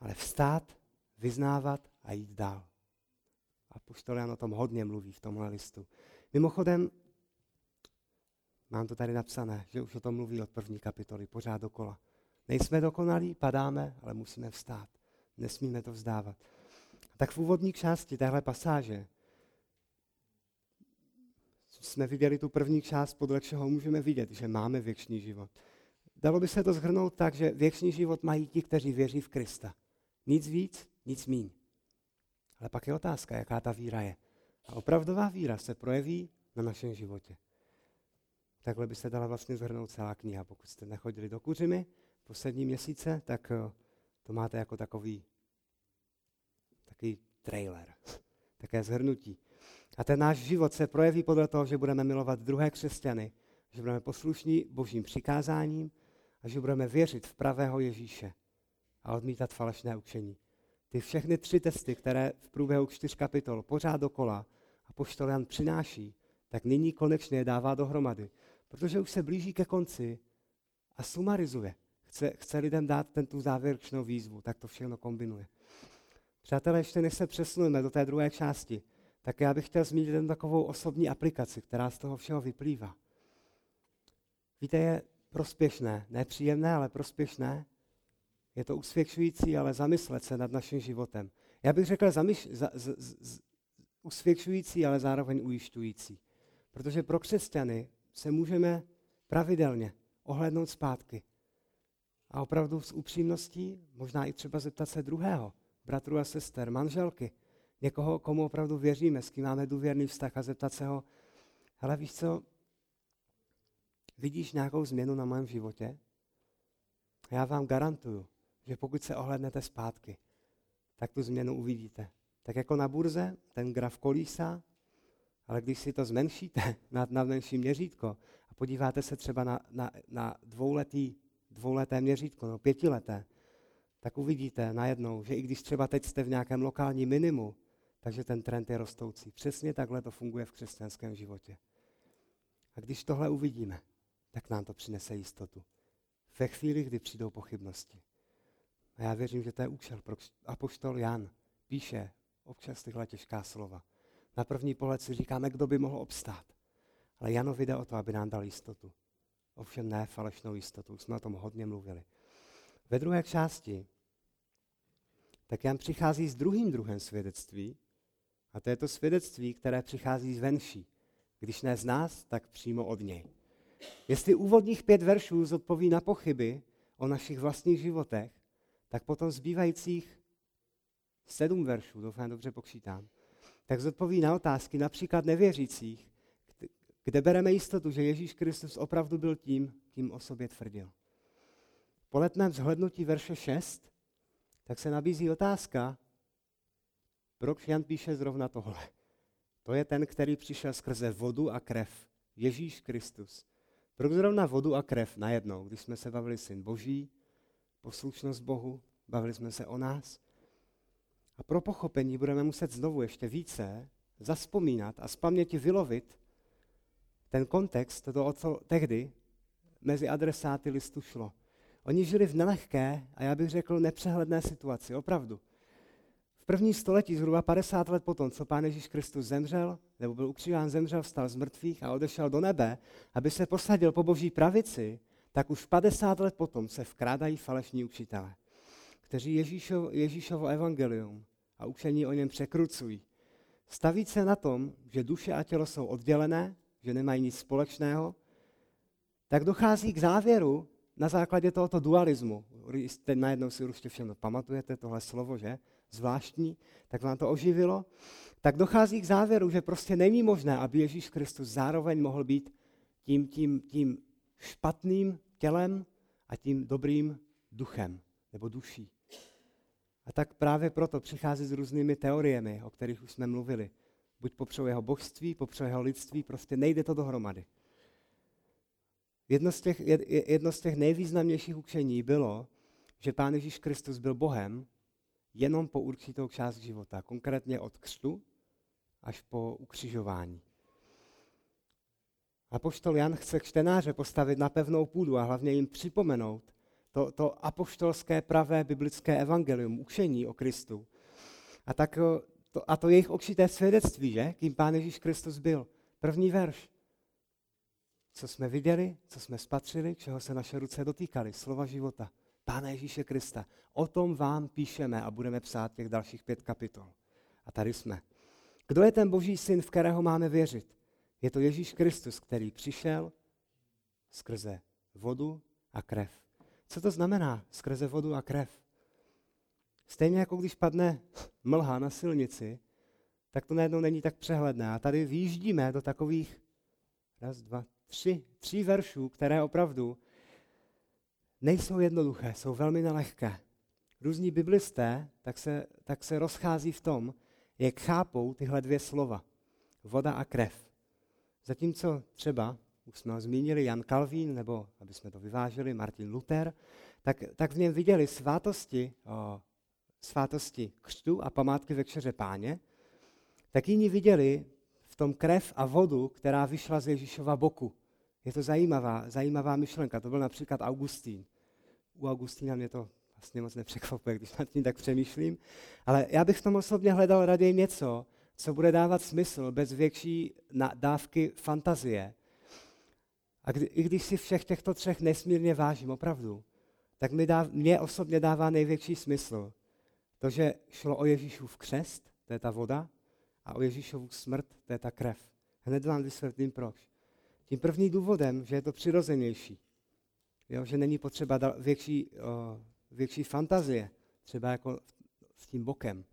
Ale vstát, vyznávat a jít dál. A Puštolian o tom hodně mluví v tomhle listu. Mimochodem, mám to tady napsané, že už o tom mluví od první kapitoly, pořád dokola. Nejsme dokonalí, padáme, ale musíme vstát. Nesmíme to vzdávat. Tak v úvodní části téhle pasáže jsme viděli tu první část, podle čeho můžeme vidět, že máme věčný život. Dalo by se to zhrnout tak, že věčný život mají ti, kteří věří v Krista. Nic víc, nic míň. Ale pak je otázka, jaká ta víra je. A opravdová víra se projeví na našem životě. Takhle by se dala vlastně zhrnout celá kniha. Pokud jste nechodili do Kuřimy poslední měsíce, tak eh, to máte jako takový, takový trailer, (laughs) také zhrnutí. A ten náš život se projeví podle toho, že budeme milovat druhé křesťany, že budeme poslušní božím přikázáním a že budeme věřit v pravého Ježíše a odmítat falešné učení. Ty všechny tři testy, které v průběhu čtyř kapitol pořád dokola a poštol Jan přináší, tak nyní konečně je dává dohromady, protože už se blíží ke konci a sumarizuje. Chce, chce lidem dát ten tu závěrečnou výzvu, tak to všechno kombinuje. Přátelé, ještě než se přesuneme do té druhé části, tak já bych chtěl zmínit jen takovou osobní aplikaci, která z toho všeho vyplývá. Víte, je prospěšné, nepříjemné, ale prospěšné, Je to usvědčující, ale zamyslet se nad naším životem. Já bych řekl zamyš, za, z, z, usvědčující, ale zároveň ujišťující. Protože pro křesťany se můžeme pravidelně ohlednout zpátky. A opravdu s upřímností, možná i třeba zeptat se druhého, bratru a sester, manželky, někoho, komu opravdu věříme, s kým máme důvěrný vztah a zeptat se ho, ale víš co, vidíš nějakou změnu na mém životě? Já vám garantuju, že pokud se ohlednete zpátky, tak tu změnu uvidíte. Tak jako na burze, ten graf kolísá, ale když si to zmenšíte (laughs) na, na menší měřítko a podíváte se třeba na, na, na dvouletý, dvouleté měřítko, no pětileté, tak uvidíte najednou, že i když třeba teď jste v nějakém lokálním minimu, takže ten trend je rostoucí. Přesně takhle to funguje v křesťanském životě. A když tohle uvidíme, tak nám to přinese jistotu. Ve chvíli, kdy přijdou pochybnosti. A já věřím, že to je účel, proč apoštol Jan píše občas tyhle těžká slova. Na první pohled si říkáme, kdo by mohl obstát. Ale Janovi jde o to, aby nám dal jistotu. Ovšem ne falešnou jistotu, jsme o tom hodně mluvili. Ve druhé části tak Jan přichází s druhým druhem svědectví, a to je to svědectví, které přichází zvenší. Když ne z nás, tak přímo od něj. Jestli úvodních pět veršů zodpoví na pochyby o našich vlastních životech, tak potom zbývajících sedm veršů, doufám dobře pokřítám, tak zodpoví na otázky například nevěřících, kde bereme jistotu, že Ježíš Kristus opravdu byl tím, kým o sobě tvrdil. Po letném zhlednutí verše 6, tak se nabízí otázka, proč Jan píše zrovna tohle. To je ten, který přišel skrze vodu a krev. Ježíš Kristus. Proč zrovna vodu a krev najednou, když jsme se bavili syn Boží, poslušnost Bohu, bavili jsme se o nás. A pro pochopení budeme muset znovu ještě více zaspomínat a z paměti vylovit ten kontext, to, o co tehdy mezi adresáty listu šlo. Oni žili v nelehké a já bych řekl nepřehledné situaci, opravdu. V první století, zhruba 50 let potom, co Pán Ježíš Kristus zemřel, nebo byl ukřižován, zemřel, vstal z mrtvých a odešel do nebe, aby se posadil po boží pravici, tak už 50 let potom se vkrádají falešní učitelé, kteří Ježíšovo, Ježíšovo evangelium a učení o něm překrucují. Staví se na tom, že duše a tělo jsou oddělené, že nemají nic společného, tak dochází k závěru na základě tohoto dualismu. Jste najednou si určitě všem pamatujete tohle slovo, že? Zvláštní, tak vám to oživilo. Tak dochází k závěru, že prostě není možné, aby Ježíš Kristus zároveň mohl být tím, tím, tím špatným tělem a tím dobrým duchem nebo duší. A tak právě proto přichází s různými teoriemi, o kterých už jsme mluvili. Buď popřou jeho božství, popřou jeho lidství, prostě nejde to dohromady. Jedno z těch, jedno z těch nejvýznamnějších učení bylo, že Pán Ježíš Kristus byl Bohem jenom po určitou část života, konkrétně od křtu až po ukřižování. Apoštol Jan chce čtenáře postavit na pevnou půdu a hlavně jim připomenout to, to apoštolské pravé biblické evangelium, učení o Kristu. A, tak, to, a to jejich očité svědectví, že? Kým Pán Ježíš Kristus byl. První verš. Co jsme viděli, co jsme spatřili, čeho se naše ruce dotýkaly, slova života. Pána Ježíše Krista. O tom vám píšeme a budeme psát těch dalších pět kapitol. A tady jsme. Kdo je ten boží syn, v kterého máme věřit? Je to Ježíš Kristus, který přišel skrze vodu a krev. Co to znamená skrze vodu a krev? Stejně jako když padne mlha na silnici, tak to najednou není tak přehledné. A tady výjíždíme do takových raz, dva, tři, tři veršů, které opravdu nejsou jednoduché, jsou velmi nelehké. Různí biblisté tak se, tak se rozchází v tom, jak chápou tyhle dvě slova. Voda a krev. Zatímco třeba, už jsme ho zmínili, Jan Kalvín, nebo aby jsme to vyvážili, Martin Luther, tak, tak v něm viděli svátosti, o, svátosti křtu a památky večeře páně, tak jiní viděli v tom krev a vodu, která vyšla z Ježíšova boku. Je to zajímavá, zajímavá myšlenka. To byl například Augustín. U Augustína mě to vlastně moc nepřekvapuje, když nad tím tak přemýšlím. Ale já bych v tom osobně hledal raději něco, co bude dávat smysl bez větší dávky fantazie. A kdy, i když si všech těchto třech nesmírně vážím, opravdu, tak mi dá, mě osobně dává největší smysl to, že šlo o Ježíšův křest, to je ta voda, a o Ježíšovu smrt, to je ta krev. Hned vám vysvětlím proč. Tím prvním důvodem, že je to přirozenější, jo, že není potřeba větší, o, větší fantazie, třeba jako s tím bokem.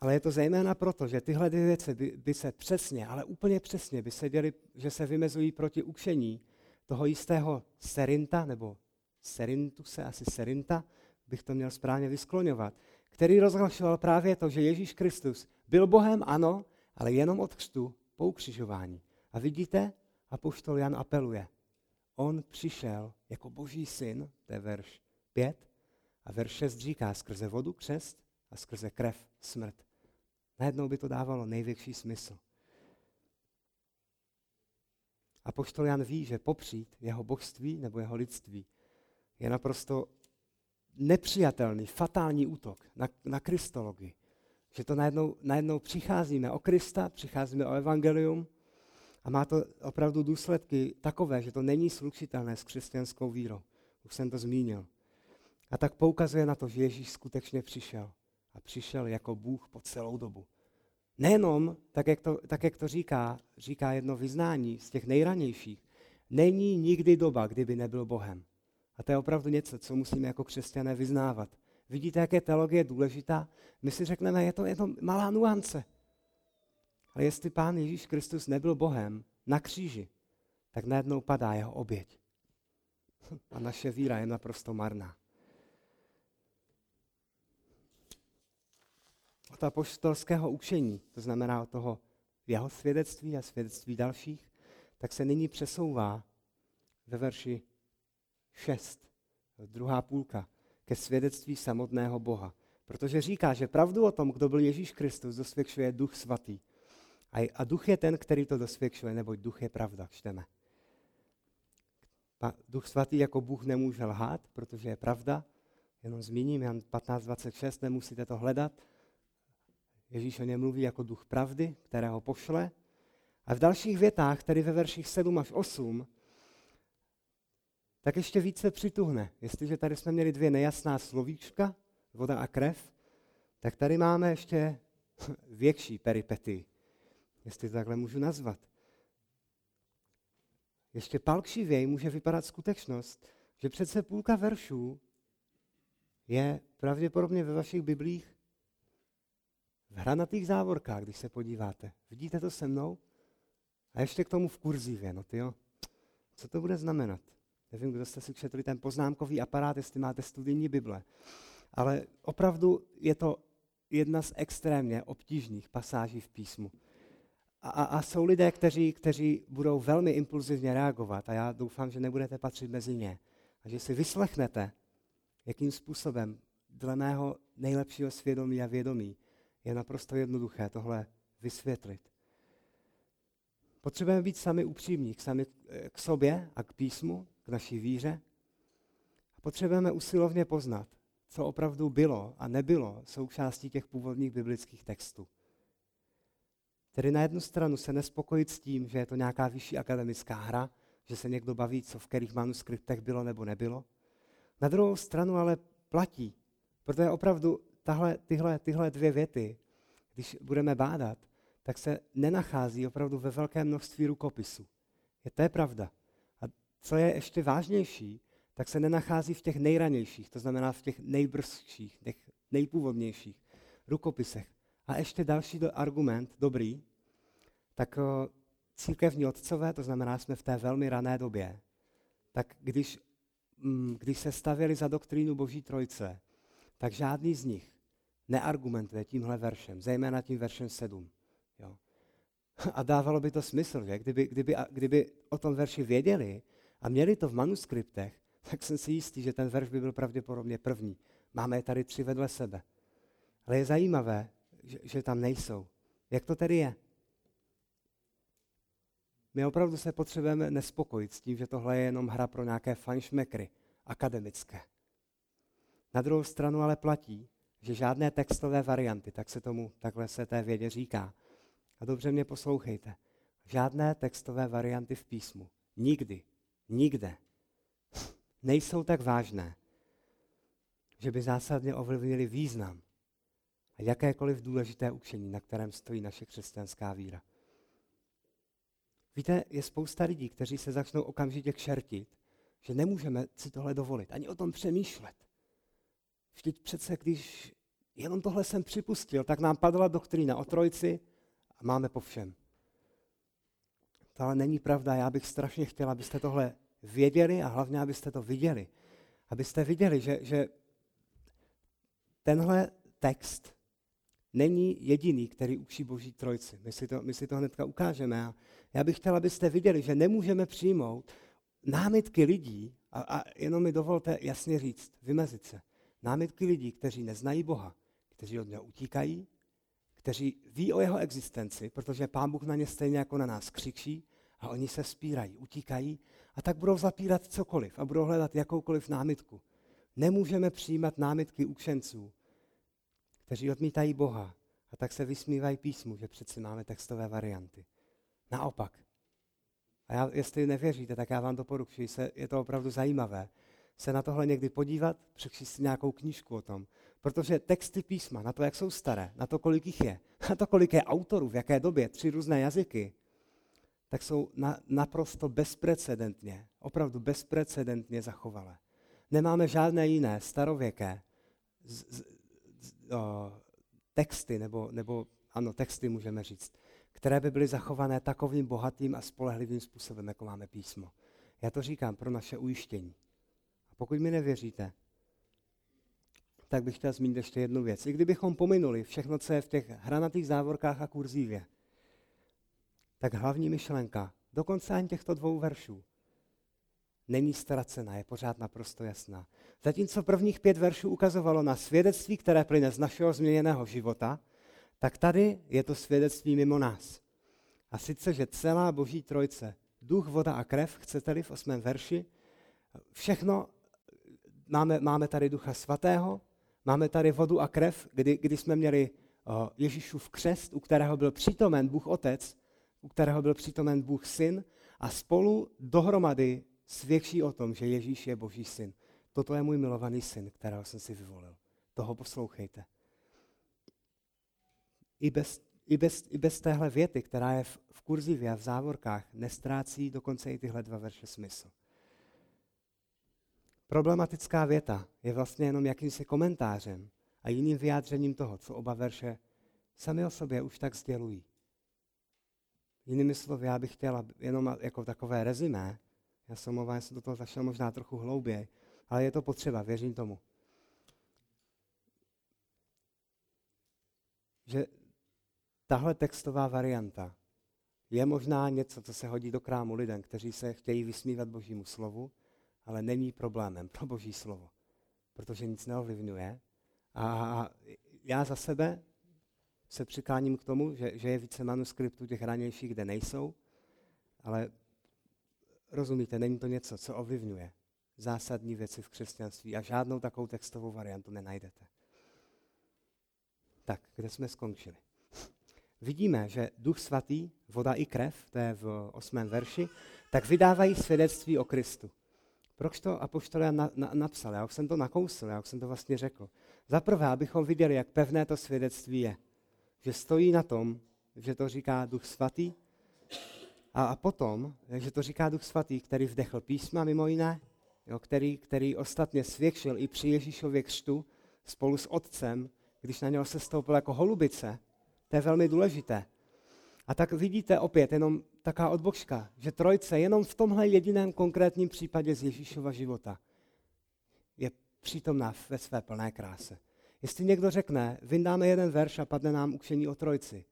Ale je to zejména proto, že tyhle dvě věci by, by se přesně, ale úplně přesně by se děli, že se vymezují proti učení toho jistého Serinta, nebo Serintuse, asi Serinta, bych to měl správně vyskloňovat, který rozhlašoval právě to, že Ježíš Kristus byl Bohem, ano, ale jenom od křtu po ukřižování. A vidíte, apoštol Jan apeluje. On přišel jako boží syn, to je verš 5, a verš 6 říká skrze vodu křest a skrze krev smrt. Najednou by to dávalo největší smysl. A poštol Jan ví, že popřít jeho božství nebo jeho lidství je naprosto nepřijatelný, fatální útok na, na kristologii. Že to najednou, najednou přicházíme o Krista, přicházíme o evangelium a má to opravdu důsledky takové, že to není slučitelné s křesťanskou vírou. Už jsem to zmínil. A tak poukazuje na to, že Ježíš skutečně přišel. A přišel jako Bůh po celou dobu. Nejenom, tak jak to, tak jak to říká, říká jedno vyznání z těch nejranějších, není nikdy doba, kdyby nebyl Bohem. A to je opravdu něco, co musíme jako křesťané vyznávat. Vidíte, jak je teologie důležitá? My si řekneme, je to, je to malá nuance. Ale jestli Pán Ježíš Kristus nebyl Bohem na kříži, tak najednou padá jeho oběť. (laughs) A naše víra je naprosto marná. Od apoštolského učení, to znamená od toho jeho svědectví a svědectví dalších, tak se nyní přesouvá ve verši 6, druhá půlka, ke svědectví samotného Boha. Protože říká, že pravdu o tom, kdo byl Ježíš Kristus, dosvědčuje Duch Svatý. A, duch je ten, který to dosvědčuje, neboť duch je pravda, čteme. Pa, duch Svatý jako Bůh nemůže lhát, protože je pravda. Jenom zmíním, Jan 15.26, nemusíte to hledat. Ježíš o něm mluví jako duch pravdy, kterého pošle. A v dalších větách, tedy ve verších 7 až 8, tak ještě více přituhne. Jestliže tady jsme měli dvě nejasná slovíčka, voda a krev, tak tady máme ještě (laughs) větší peripety, jestli to takhle můžu nazvat. Ještě palkšivěji může vypadat skutečnost, že přece půlka veršů je pravděpodobně ve vašich biblích v hranatých závorkách, když se podíváte. Vidíte to se mnou? A ještě k tomu v kurzívě, no tyjo. Co to bude znamenat? Nevím, kdo jste si četli ten poznámkový aparát, jestli máte studijní Bible. Ale opravdu je to jedna z extrémně obtížných pasáží v písmu. A, a, a jsou lidé, kteří, kteří budou velmi impulzivně reagovat a já doufám, že nebudete patřit mezi ně. A že si vyslechnete, jakým způsobem dle mého nejlepšího svědomí a vědomí je naprosto jednoduché tohle vysvětlit. Potřebujeme být sami upřímní k, sami k sobě a k písmu, k naší víře. A potřebujeme usilovně poznat, co opravdu bylo a nebylo součástí těch původních biblických textů. Tedy na jednu stranu se nespokojit s tím, že je to nějaká vyšší akademická hra, že se někdo baví, co v kterých manuskriptech bylo nebo nebylo. Na druhou stranu ale platí, protože opravdu tahle, tyhle, tyhle dvě věty, když budeme bádat, tak se nenachází opravdu ve velkém množství rukopisů. Je to je pravda. A co je ještě vážnější, tak se nenachází v těch nejranějších, to znamená v těch nejbrzších, těch nejpůvodnějších rukopisech. A ještě další argument, dobrý, tak církevní otcové, to znamená, jsme v té velmi rané době, tak když, mm, když se stavěli za doktrínu Boží trojce, tak žádný z nich neargumentuje tímhle veršem, zejména tím veršem 7. Jo. A dávalo by to smysl, že? Kdyby, kdyby, kdyby o tom verši věděli a měli to v manuskriptech, tak jsem si jistý, že ten verš by byl pravděpodobně první. Máme je tady tři vedle sebe. Ale je zajímavé, že, že tam nejsou. Jak to tedy je? My opravdu se potřebujeme nespokojit s tím, že tohle je jenom hra pro nějaké fanšmekry, akademické. Na druhou stranu ale platí, že žádné textové varianty, tak se tomu takhle se té vědě říká. A dobře mě poslouchejte. Žádné textové varianty v písmu. Nikdy. Nikde. Nejsou tak vážné, že by zásadně ovlivnili význam a jakékoliv důležité učení, na kterém stojí naše křesťanská víra. Víte, je spousta lidí, kteří se začnou okamžitě kšertit, že nemůžeme si tohle dovolit, ani o tom přemýšlet. Vždyť přece, když jenom tohle jsem připustil, tak nám padla doktrína o trojci a máme po všem. To ale není pravda. Já bych strašně chtěl, abyste tohle věděli a hlavně, abyste to viděli. Abyste viděli, že, že tenhle text není jediný, který učí Boží trojci. My si to, my si to hnedka ukážeme. A já bych chtěl, abyste viděli, že nemůžeme přijmout námitky lidí, a, a jenom mi dovolte jasně říct, vymezit se, námitky lidí, kteří neznají Boha, kteří od něho utíkají, kteří ví o jeho existenci, protože Pán Bůh na ně stejně jako na nás křičí a oni se spírají, utíkají a tak budou zapírat cokoliv a budou hledat jakoukoliv námitku. Nemůžeme přijímat námitky učenců, kteří odmítají Boha a tak se vysmívají písmu, že přeci máme textové varianty. Naopak. A já, jestli nevěříte, tak já vám doporučuji, je to opravdu zajímavé, se na tohle někdy podívat, přečíst si nějakou knížku o tom. Protože texty písma, na to, jak jsou staré, na to, kolik jich je, na to, kolik je autorů, v jaké době, tři různé jazyky, tak jsou na, naprosto bezprecedentně, opravdu bezprecedentně zachovalé. Nemáme žádné jiné starověké z, z, z, o, texty, nebo, nebo ano, texty můžeme říct, které by byly zachované takovým bohatým a spolehlivým způsobem, jako máme písmo. Já to říkám pro naše ujištění. Pokud mi nevěříte, tak bych chtěl zmínit ještě jednu věc. I kdybychom pominuli všechno, co je v těch hranatých závorkách a kurzívě, tak hlavní myšlenka, dokonce ani těchto dvou veršů, není ztracená, je pořád naprosto jasná. Zatímco prvních pět veršů ukazovalo na svědectví, které plyne z našeho změněného života, tak tady je to svědectví mimo nás. A sice, že celá boží trojce, duch, voda a krev, chcete-li v osmém verši, všechno, máme, máme tady ducha svatého, máme tady vodu a krev, kdy, kdy jsme měli Ježíšův křest, u kterého byl přítomen Bůh Otec, u kterého byl přítomen Bůh Syn a spolu dohromady svědčí o tom, že Ježíš je Boží syn. Toto je můj milovaný syn, kterého jsem si vyvolil. Toho poslouchejte. I bez, i bez, i bez téhle věty, která je v, v kurzivě a v závorkách, nestrácí dokonce i tyhle dva verše smysl. Problematická věta je vlastně jenom jakýmsi komentářem a jiným vyjádřením toho, co oba verše sami o sobě už tak sdělují. Jinými slovy, já bych chtěla jenom jako takové rezimé, já se omlouvám, já jsem do toho zašel možná trochu hlouběji, ale je to potřeba, věřím tomu. Že tahle textová varianta je možná něco, co se hodí do krámu lidem, kteří se chtějí vysmívat Božímu slovu, ale není problémem pro Boží slovo, protože nic neovlivňuje. A já za sebe se přikláním k tomu, že, že je více manuskriptů těch ranějších, kde nejsou, ale rozumíte, není to něco, co ovlivňuje zásadní věci v křesťanství a žádnou takovou textovou variantu nenajdete. Tak, kde jsme skončili? Vidíme, že Duch Svatý, voda i krev, to je v osmém verši, tak vydávají svědectví o Kristu. Proč to Apoštol Jan na, na, napsal? Já už jsem to nakousl, já už jsem to vlastně řekl. Za prvé, abychom viděli, jak pevné to svědectví je že stojí na tom, že to říká Duch Svatý, a, a potom, že to říká Duch Svatý, který vdechl písma mimo jiné, jo, který, který ostatně svědčil i při Ježíšově křtu spolu s otcem, když na něho se stoupil jako holubice. To je velmi důležité. A tak vidíte opět jenom taká odbočka, že trojce jenom v tomhle jediném konkrétním případě z Ježíšova života je přítomná ve své plné kráse. Jestli někdo řekne, vyndáme jeden verš a padne nám učení o trojci,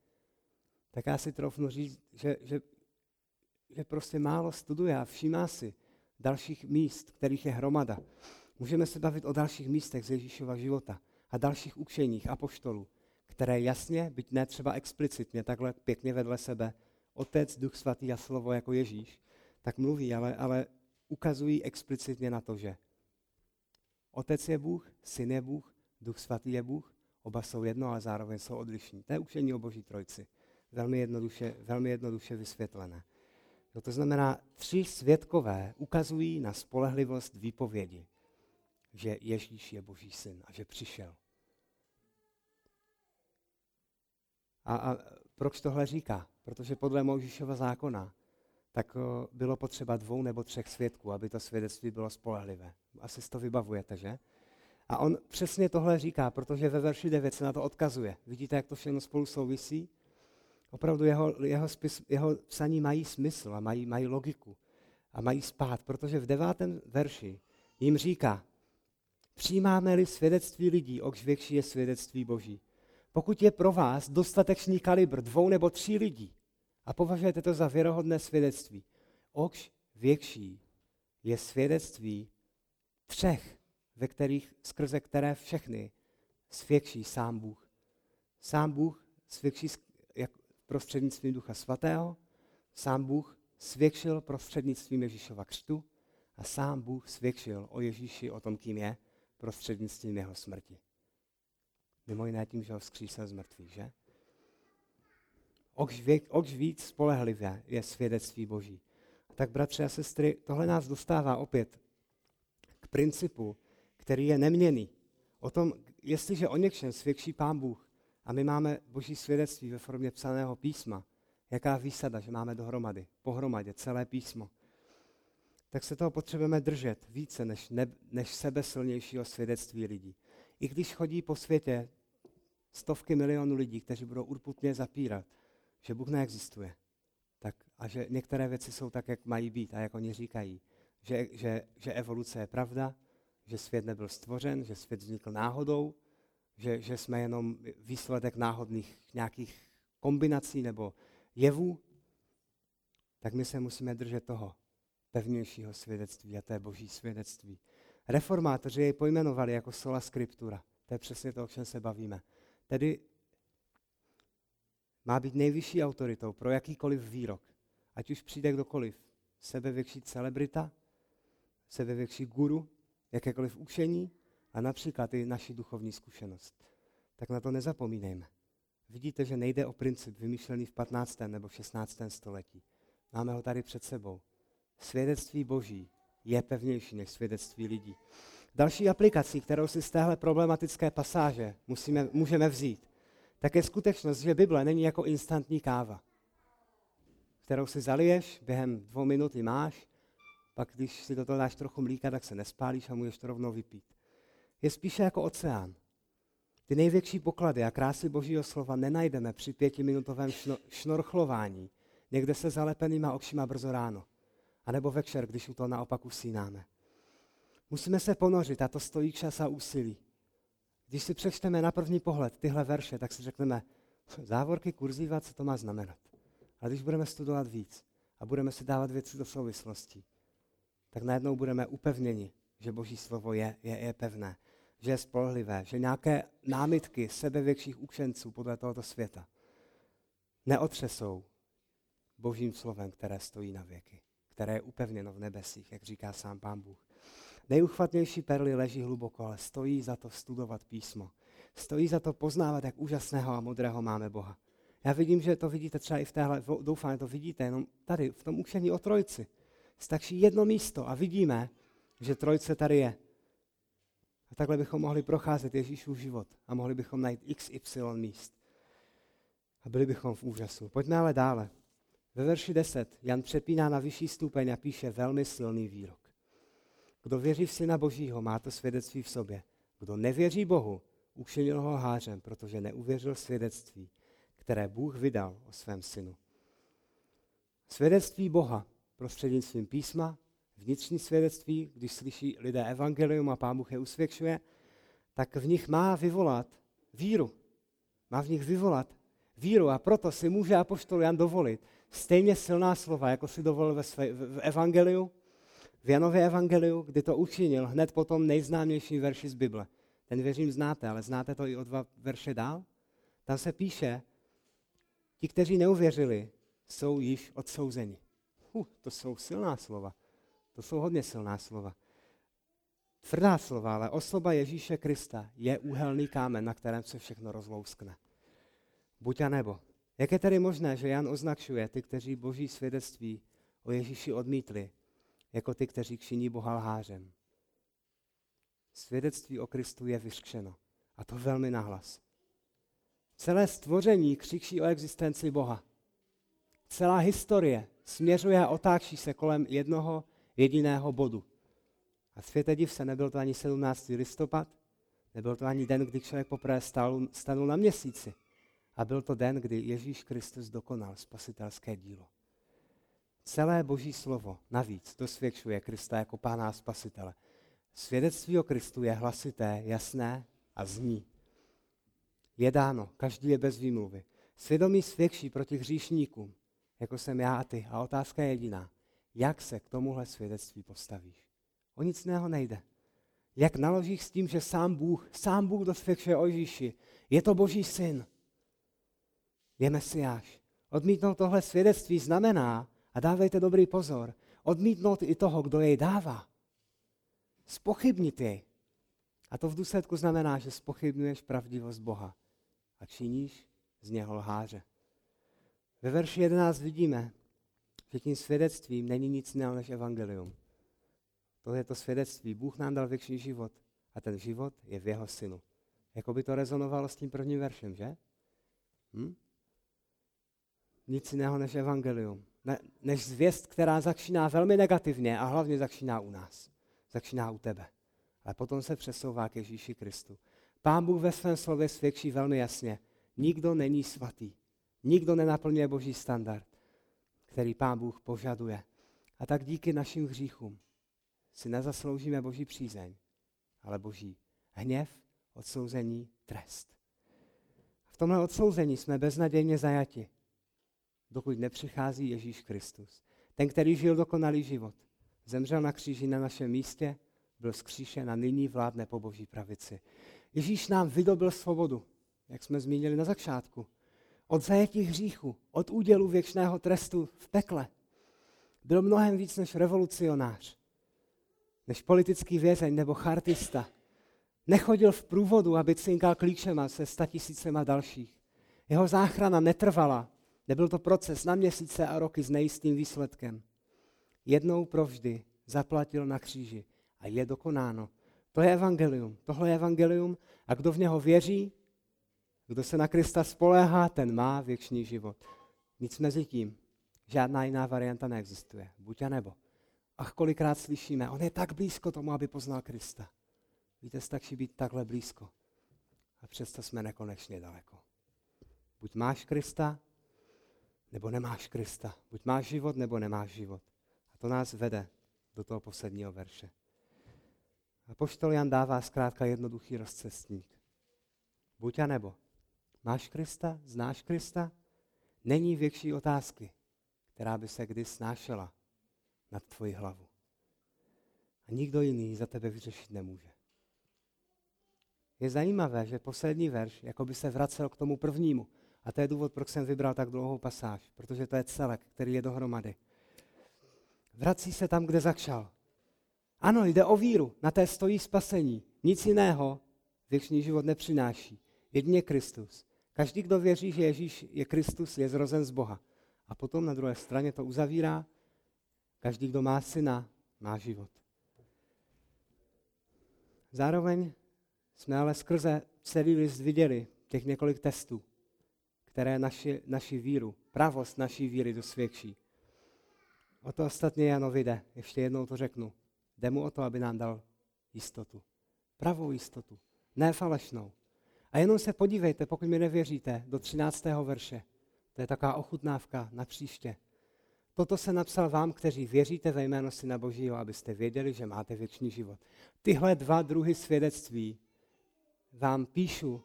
tak já si trofnu říct, že, že, že prostě málo studuje a všímá si dalších míst, kterých je hromada. Můžeme se bavit o dalších místech z Ježíšova života a dalších učeních apoštolů, které jasně, byť ne třeba explicitně, takhle pěkně vedle sebe, Otec, Duch Svatý a slovo jako Ježíš, tak mluví, ale, ale ukazují explicitně na to, že Otec je Bůh, Syn je Bůh Duch svatý je Bůh, oba jsou jedno, ale zároveň jsou odlišní. To je učení o Boží trojci. Velmi jednoduše, velmi jednoduše vysvětlené. No to znamená, tři svědkové ukazují na spolehlivost výpovědi. že Ježíš je Boží syn a že přišel. A, a proč tohle říká? Protože podle Mojžíšova zákona tak bylo potřeba dvou nebo třech svědků, aby to svědectví bylo spolehlivé. Asi si to vybavujete, že? A on přesně tohle říká, protože ve verši 9 se na to odkazuje. Vidíte, jak to všechno spolu souvisí? Opravdu jeho, jeho, spis, jeho psaní mají smysl a mají, mají logiku a mají spát, protože v devátém verši jim říká, přijímáme-li svědectví lidí, okž větší je svědectví Boží. Pokud je pro vás dostatečný kalibr dvou nebo tří lidí a považujete to za věrohodné svědectví, okž větší je svědectví třech, ve kterých, skrze které všechny svědčí sám Bůh. Sám Bůh svědčí jak prostřednictvím Ducha Svatého, sám Bůh svědčil prostřednictvím Ježíšova křtu a sám Bůh svědčil o Ježíši, o tom, kým je, prostřednictvím jeho smrti. Mimo jiné tím, že ho vzkřísil z mrtvých, že? Okž víc spolehlivé je svědectví Boží. Tak bratři a sestry, tohle nás dostává opět k principu, který je neměný. O tom, jestliže o něčem svědčí Pán Bůh a my máme Boží svědectví ve formě psaného písma, jaká výsada, že máme dohromady, pohromadě celé písmo, tak se toho potřebujeme držet více než, ne, než sebesilnějšího svědectví lidí. I když chodí po světě stovky milionů lidí, kteří budou urputně zapírat, že Bůh neexistuje, tak, a že některé věci jsou tak, jak mají být a jak oni říkají, že, že, že evoluce je pravda, že svět nebyl stvořen, že svět vznikl náhodou, že, že jsme jenom výsledek náhodných nějakých kombinací nebo jevů, tak my se musíme držet toho pevnějšího svědectví a to boží svědectví. Reformátoři jej pojmenovali jako sola scriptura. To je přesně to, o čem se bavíme. Tedy má být nejvyšší autoritou pro jakýkoliv výrok. Ať už přijde kdokoliv. Sebevětší celebrita, sebevětší guru, jakékoliv učení a například i naši duchovní zkušenost. Tak na to nezapomínejme. Vidíte, že nejde o princip vymyšlený v 15. nebo 16. století. Máme ho tady před sebou. Svědectví Boží je pevnější než svědectví lidí. Další aplikací, kterou si z téhle problematické pasáže musíme, můžeme vzít, tak je skutečnost, že Bible není jako instantní káva, kterou si zaliješ, během dvou minut ji máš, pak když si do toho dáš trochu mlíka, tak se nespálíš a můžeš to rovnou vypít. Je spíše jako oceán. Ty největší poklady a krásy Božího slova nenajdeme při pětiminutovém šno, šnorchlování, někde se zalepenýma očima brzo ráno, anebo večer, když u toho naopak usínáme. Musíme se ponořit a to stojí čas a úsilí. Když si přečteme na první pohled tyhle verše, tak si řekneme, závorky kurzíva, co to má znamenat. A když budeme studovat víc a budeme si dávat věci do souvislostí, tak najednou budeme upevněni, že Boží slovo je, je, je pevné, že je spolehlivé, že nějaké námitky sebevětších učenců podle tohoto světa neotřesou Božím slovem, které stojí na věky, které je upevněno v nebesích, jak říká sám Pán Bůh. Nejuchvatnější perly leží hluboko, ale stojí za to studovat písmo. Stojí za to poznávat, jak úžasného a modrého máme Boha. Já vidím, že to vidíte třeba i v téhle, doufám, že to vidíte jenom tady, v tom učení o trojci. Stačí jedno místo a vidíme, že trojce tady je. A takhle bychom mohli procházet Ježíšův život a mohli bychom najít XY míst. A byli bychom v úžasu. Pojďme ale dále. Ve verši 10 Jan přepíná na vyšší stupeň a píše velmi silný výrok. Kdo věří v Syna Božího, má to svědectví v sobě. Kdo nevěří Bohu, učinil ho hářem, protože neuvěřil svědectví, které Bůh vydal o svém synu. Svědectví Boha prostřednictvím písma, vnitřní svědectví, když slyší lidé evangelium a Pán Bůh je usvědčuje, tak v nich má vyvolat víru. Má v nich vyvolat víru a proto si může apoštol Jan dovolit stejně silná slova, jako si dovolil ve své, v, evangeliu, v Janově evangeliu, kdy to učinil hned po tom nejznámějším verši z Bible. Ten věřím znáte, ale znáte to i o dva verše dál? Tam se píše, ti, kteří neuvěřili, jsou již odsouzeni. Uh, to jsou silná slova. To jsou hodně silná slova. Tvrdá slova, ale osoba Ježíše Krista je úhelný kámen, na kterém se všechno rozlouskne. Buď a nebo. Jak je tedy možné, že Jan označuje ty, kteří boží svědectví o Ježíši odmítli, jako ty, kteří činí Boha lhářem? Svědectví o Kristu je vyřkšeno. A to velmi nahlas. Celé stvoření křičí o existenci Boha. Celá historie směřuje a otáčí se kolem jednoho jediného bodu. A světe div se, nebyl to ani 17. listopad, nebyl to ani den, kdy člověk poprvé stanul na měsíci. A byl to den, kdy Ježíš Kristus dokonal spasitelské dílo. Celé boží slovo navíc dosvědčuje Krista jako pána a spasitele. Svědectví o Kristu je hlasité, jasné a zní. Je dáno, každý je bez výmluvy. Svědomí svědčí proti hříšníkům, jako jsem já a ty. A otázka je jediná. Jak se k tomuhle svědectví postavíš? O nic jiného nejde. Jak naložíš s tím, že sám Bůh, sám Bůh dosvědčuje o Ježíši. Je to boží syn. Je Mesiáš. Odmítnout tohle svědectví znamená, a dávejte dobrý pozor, odmítnout i toho, kdo jej dává. Spochybnit jej. A to v důsledku znamená, že spochybnuješ pravdivost Boha a činíš z něho lháře. Ve verši 11 vidíme, že tím svědectvím není nic jiného než evangelium. To je to svědectví. Bůh nám dal věčný život a ten život je v jeho synu. Jako by to rezonovalo s tím prvním veršem, že? Hm? Nic jiného než evangelium. Ne, než zvěst, která začíná velmi negativně a hlavně začíná u nás. Začíná u tebe. Ale potom se přesouvá k Ježíši Kristu. Pán Bůh ve svém slově svědčí velmi jasně. Nikdo není svatý. Nikdo nenaplňuje boží standard, který Pán Bůh požaduje. A tak díky našim hříchům si nezasloužíme boží přízeň, ale boží hněv, odsouzení, trest. V tomhle odsouzení jsme beznadějně zajati, dokud nepřichází Ježíš Kristus. Ten, který žil dokonalý život, zemřel na kříži na našem místě, byl zkříšen a nyní vládne po boží pravici. Ježíš nám vydobil svobodu, jak jsme zmínili na začátku. Od zajetí hříchu, od údělu věčného trestu v pekle. Byl mnohem víc než revolucionář, než politický vězeň nebo chartista. Nechodil v průvodu, aby cinkal klíčema se statisícema dalších. Jeho záchrana netrvala. Nebyl to proces na měsíce a roky s nejistým výsledkem. Jednou provždy zaplatil na kříži a je dokonáno. To je evangelium. Tohle je evangelium a kdo v něho věří, kdo se na Krista spoléhá, ten má věčný život. Nic mezi tím. Žádná jiná varianta neexistuje. Buď a nebo. Ach, kolikrát slyšíme, on je tak blízko tomu, aby poznal Krista. Víte, stačí být takhle blízko. A přesto jsme nekonečně daleko. Buď máš Krista, nebo nemáš Krista. Buď máš život, nebo nemáš život. A to nás vede do toho posledního verše. A poštol Jan dává zkrátka jednoduchý rozcestník. Buď a nebo. Máš Krista? Znáš Krista? Není větší otázky, která by se kdy snášela nad tvoji hlavu. A nikdo jiný za tebe vyřešit nemůže. Je zajímavé, že poslední verš jako by se vracel k tomu prvnímu. A to je důvod, proč jsem vybral tak dlouhou pasáž, protože to je celek, který je dohromady. Vrací se tam, kde začal. Ano, jde o víru, na té stojí spasení. Nic jiného věčný život nepřináší. Jedině Kristus. Každý, kdo věří, že Ježíš je Kristus, je zrozen z Boha. A potom na druhé straně to uzavírá, každý, kdo má syna, má život. Zároveň jsme ale skrze celý list viděli těch několik testů, které naši, naši víru, pravost naší víry dosvědčí. O to ostatně Janovi jde, ještě jednou to řeknu. Jde mu o to, aby nám dal jistotu. Pravou jistotu, ne falešnou. A jenom se podívejte, pokud mi nevěříte, do 13. verše. To je taková ochutnávka na příště. Toto se napsal vám, kteří věříte ve jméno Syna Božího, abyste věděli, že máte věčný život. Tyhle dva druhy svědectví vám píšu,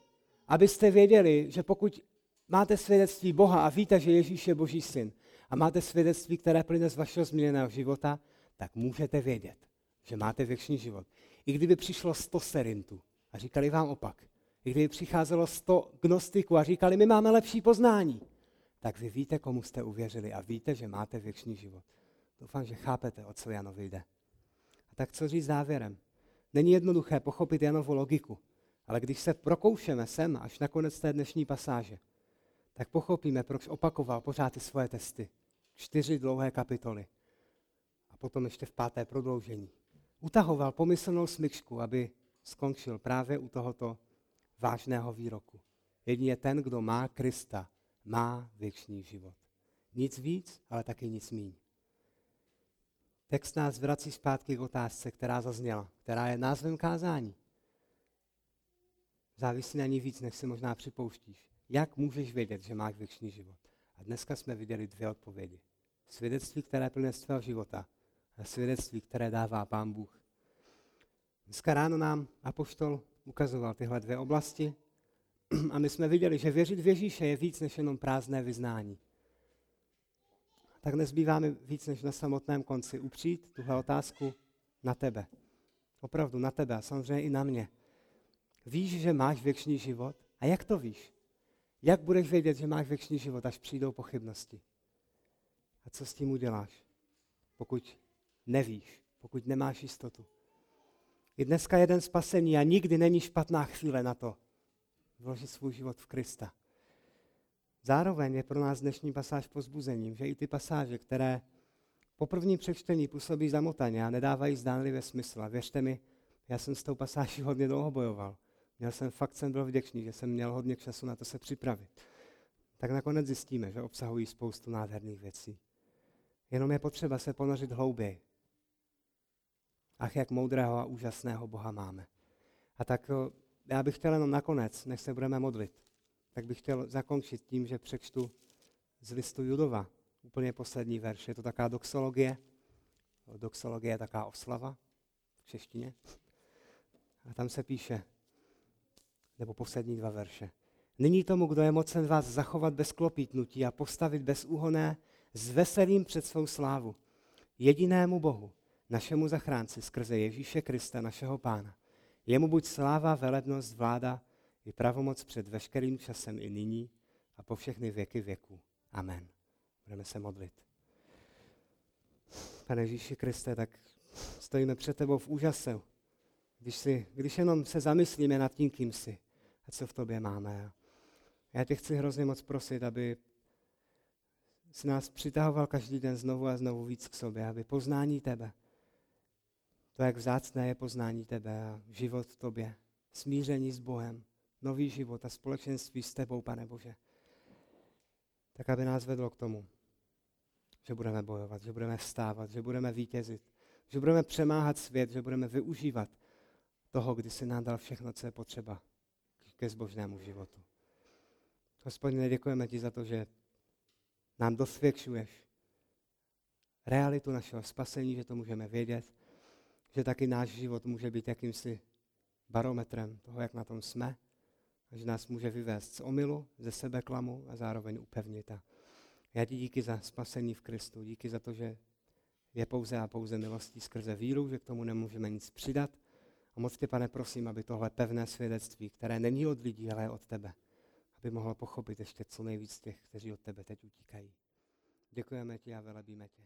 abyste věděli, že pokud máte svědectví Boha a víte, že Ježíš je Boží syn a máte svědectví, které plyne z vašeho změněného života, tak můžete vědět, že máte věčný život. I kdyby přišlo sto serintů a říkali vám opak, i kdyby přicházelo sto gnostiků a říkali, my máme lepší poznání, tak vy víte, komu jste uvěřili a víte, že máte věčný život. Doufám, že chápete, o co Janovi jde. A tak co říct závěrem? Není jednoduché pochopit Janovu logiku, ale když se prokoušeme sem až na konec té dnešní pasáže, tak pochopíme, proč opakoval pořád ty svoje testy. Čtyři dlouhé kapitoly. A potom ještě v páté prodloužení. Utahoval pomyslnou smyčku, aby skončil právě u tohoto vážného výroku. Jedině ten, kdo má Krista, má věčný život. Nic víc, ale taky nic míň. Text nás vrací zpátky k otázce, která zazněla, která je názvem kázání. Závisí na ní víc, než si možná připouštíš. Jak můžeš vědět, že máš věčný život? A dneska jsme viděli dvě odpovědi. Svědectví, které plně z tvého života a svědectví, které dává Pán Bůh. Dneska ráno nám Apoštol ukazoval tyhle dvě oblasti a my jsme viděli, že věřit v Ježíše je víc než jenom prázdné vyznání. Tak nezbývá mi víc než na samotném konci upřít tuhle otázku na tebe. Opravdu na tebe a samozřejmě i na mě. Víš, že máš věčný život? A jak to víš? Jak budeš vědět, že máš věčný život, až přijdou pochybnosti? A co s tím uděláš, pokud nevíš, pokud nemáš jistotu? Je dneska jeden spasení a nikdy není špatná chvíle na to vložit svůj život v Krista. Zároveň je pro nás dnešní pasáž pozbuzením, že i ty pasáže, které po prvním přečtení působí zamotaně a nedávají zdánlivě smysl. A věřte mi, já jsem s tou pasáží hodně dlouho bojoval. Měl jsem fakt, jsem byl vděčný, že jsem měl hodně času na to se připravit. Tak nakonec zjistíme, že obsahují spoustu nádherných věcí. Jenom je potřeba se ponořit hlouběji. Ach, jak moudrého a úžasného Boha máme. A tak eh, já bych chtěl jenom nakonec, než se budeme modlit, tak bych chtěl zakončit tím, že přečtu z listu Judova úplně poslední verš. Je to taká doxologie. Doxologie je taká oslava v češtině. A tam se píše, nebo poslední dva verše. Nyní tomu, kdo je mocen vás zachovat bez klopítnutí a postavit bez úhoné s veselým před svou slávu. Jedinému Bohu, našemu zachránci skrze Ježíše Krista, našeho Pána. Jemu buď sláva, velebnost, vláda i pravomoc před veškerým časem i nyní a po všechny věky věků. Amen. Budeme se modlit. Pane Ježíši Kriste, tak stojíme před tebou v úžase, když, si, když jenom se zamyslíme nad tím, kým jsi co v tobě máme. Já tě chci hrozně moc prosit, aby si nás přitahoval každý den znovu a znovu víc k sobě, aby poznání tebe, to, jak vzácné je poznání tebe a život v tobě, smíření s Bohem, nový život a společenství s tebou, pane Bože, tak aby nás vedlo k tomu, že budeme bojovat, že budeme vstávat, že budeme vítězit, že budeme přemáhat svět, že budeme využívat toho, kdy jsi nám dal všechno, co je potřeba ke zbožnému životu. Hospodine, děkujeme ti za to, že nám dosvědčuješ realitu našeho spasení, že to můžeme vědět, že taky náš život může být jakýmsi barometrem toho, jak na tom jsme, a že nás může vyvést z omilu, ze sebe klamu a zároveň upevnit. A já ti díky za spasení v Kristu, díky za to, že je pouze a pouze milostí skrze víru, že k tomu nemůžeme nic přidat. Moc tě, pane, prosím, aby tohle pevné svědectví, které není od lidí, ale je od tebe, aby mohlo pochopit ještě co nejvíc těch, kteří od tebe teď utíkají. Děkujeme ti a velebíme tě.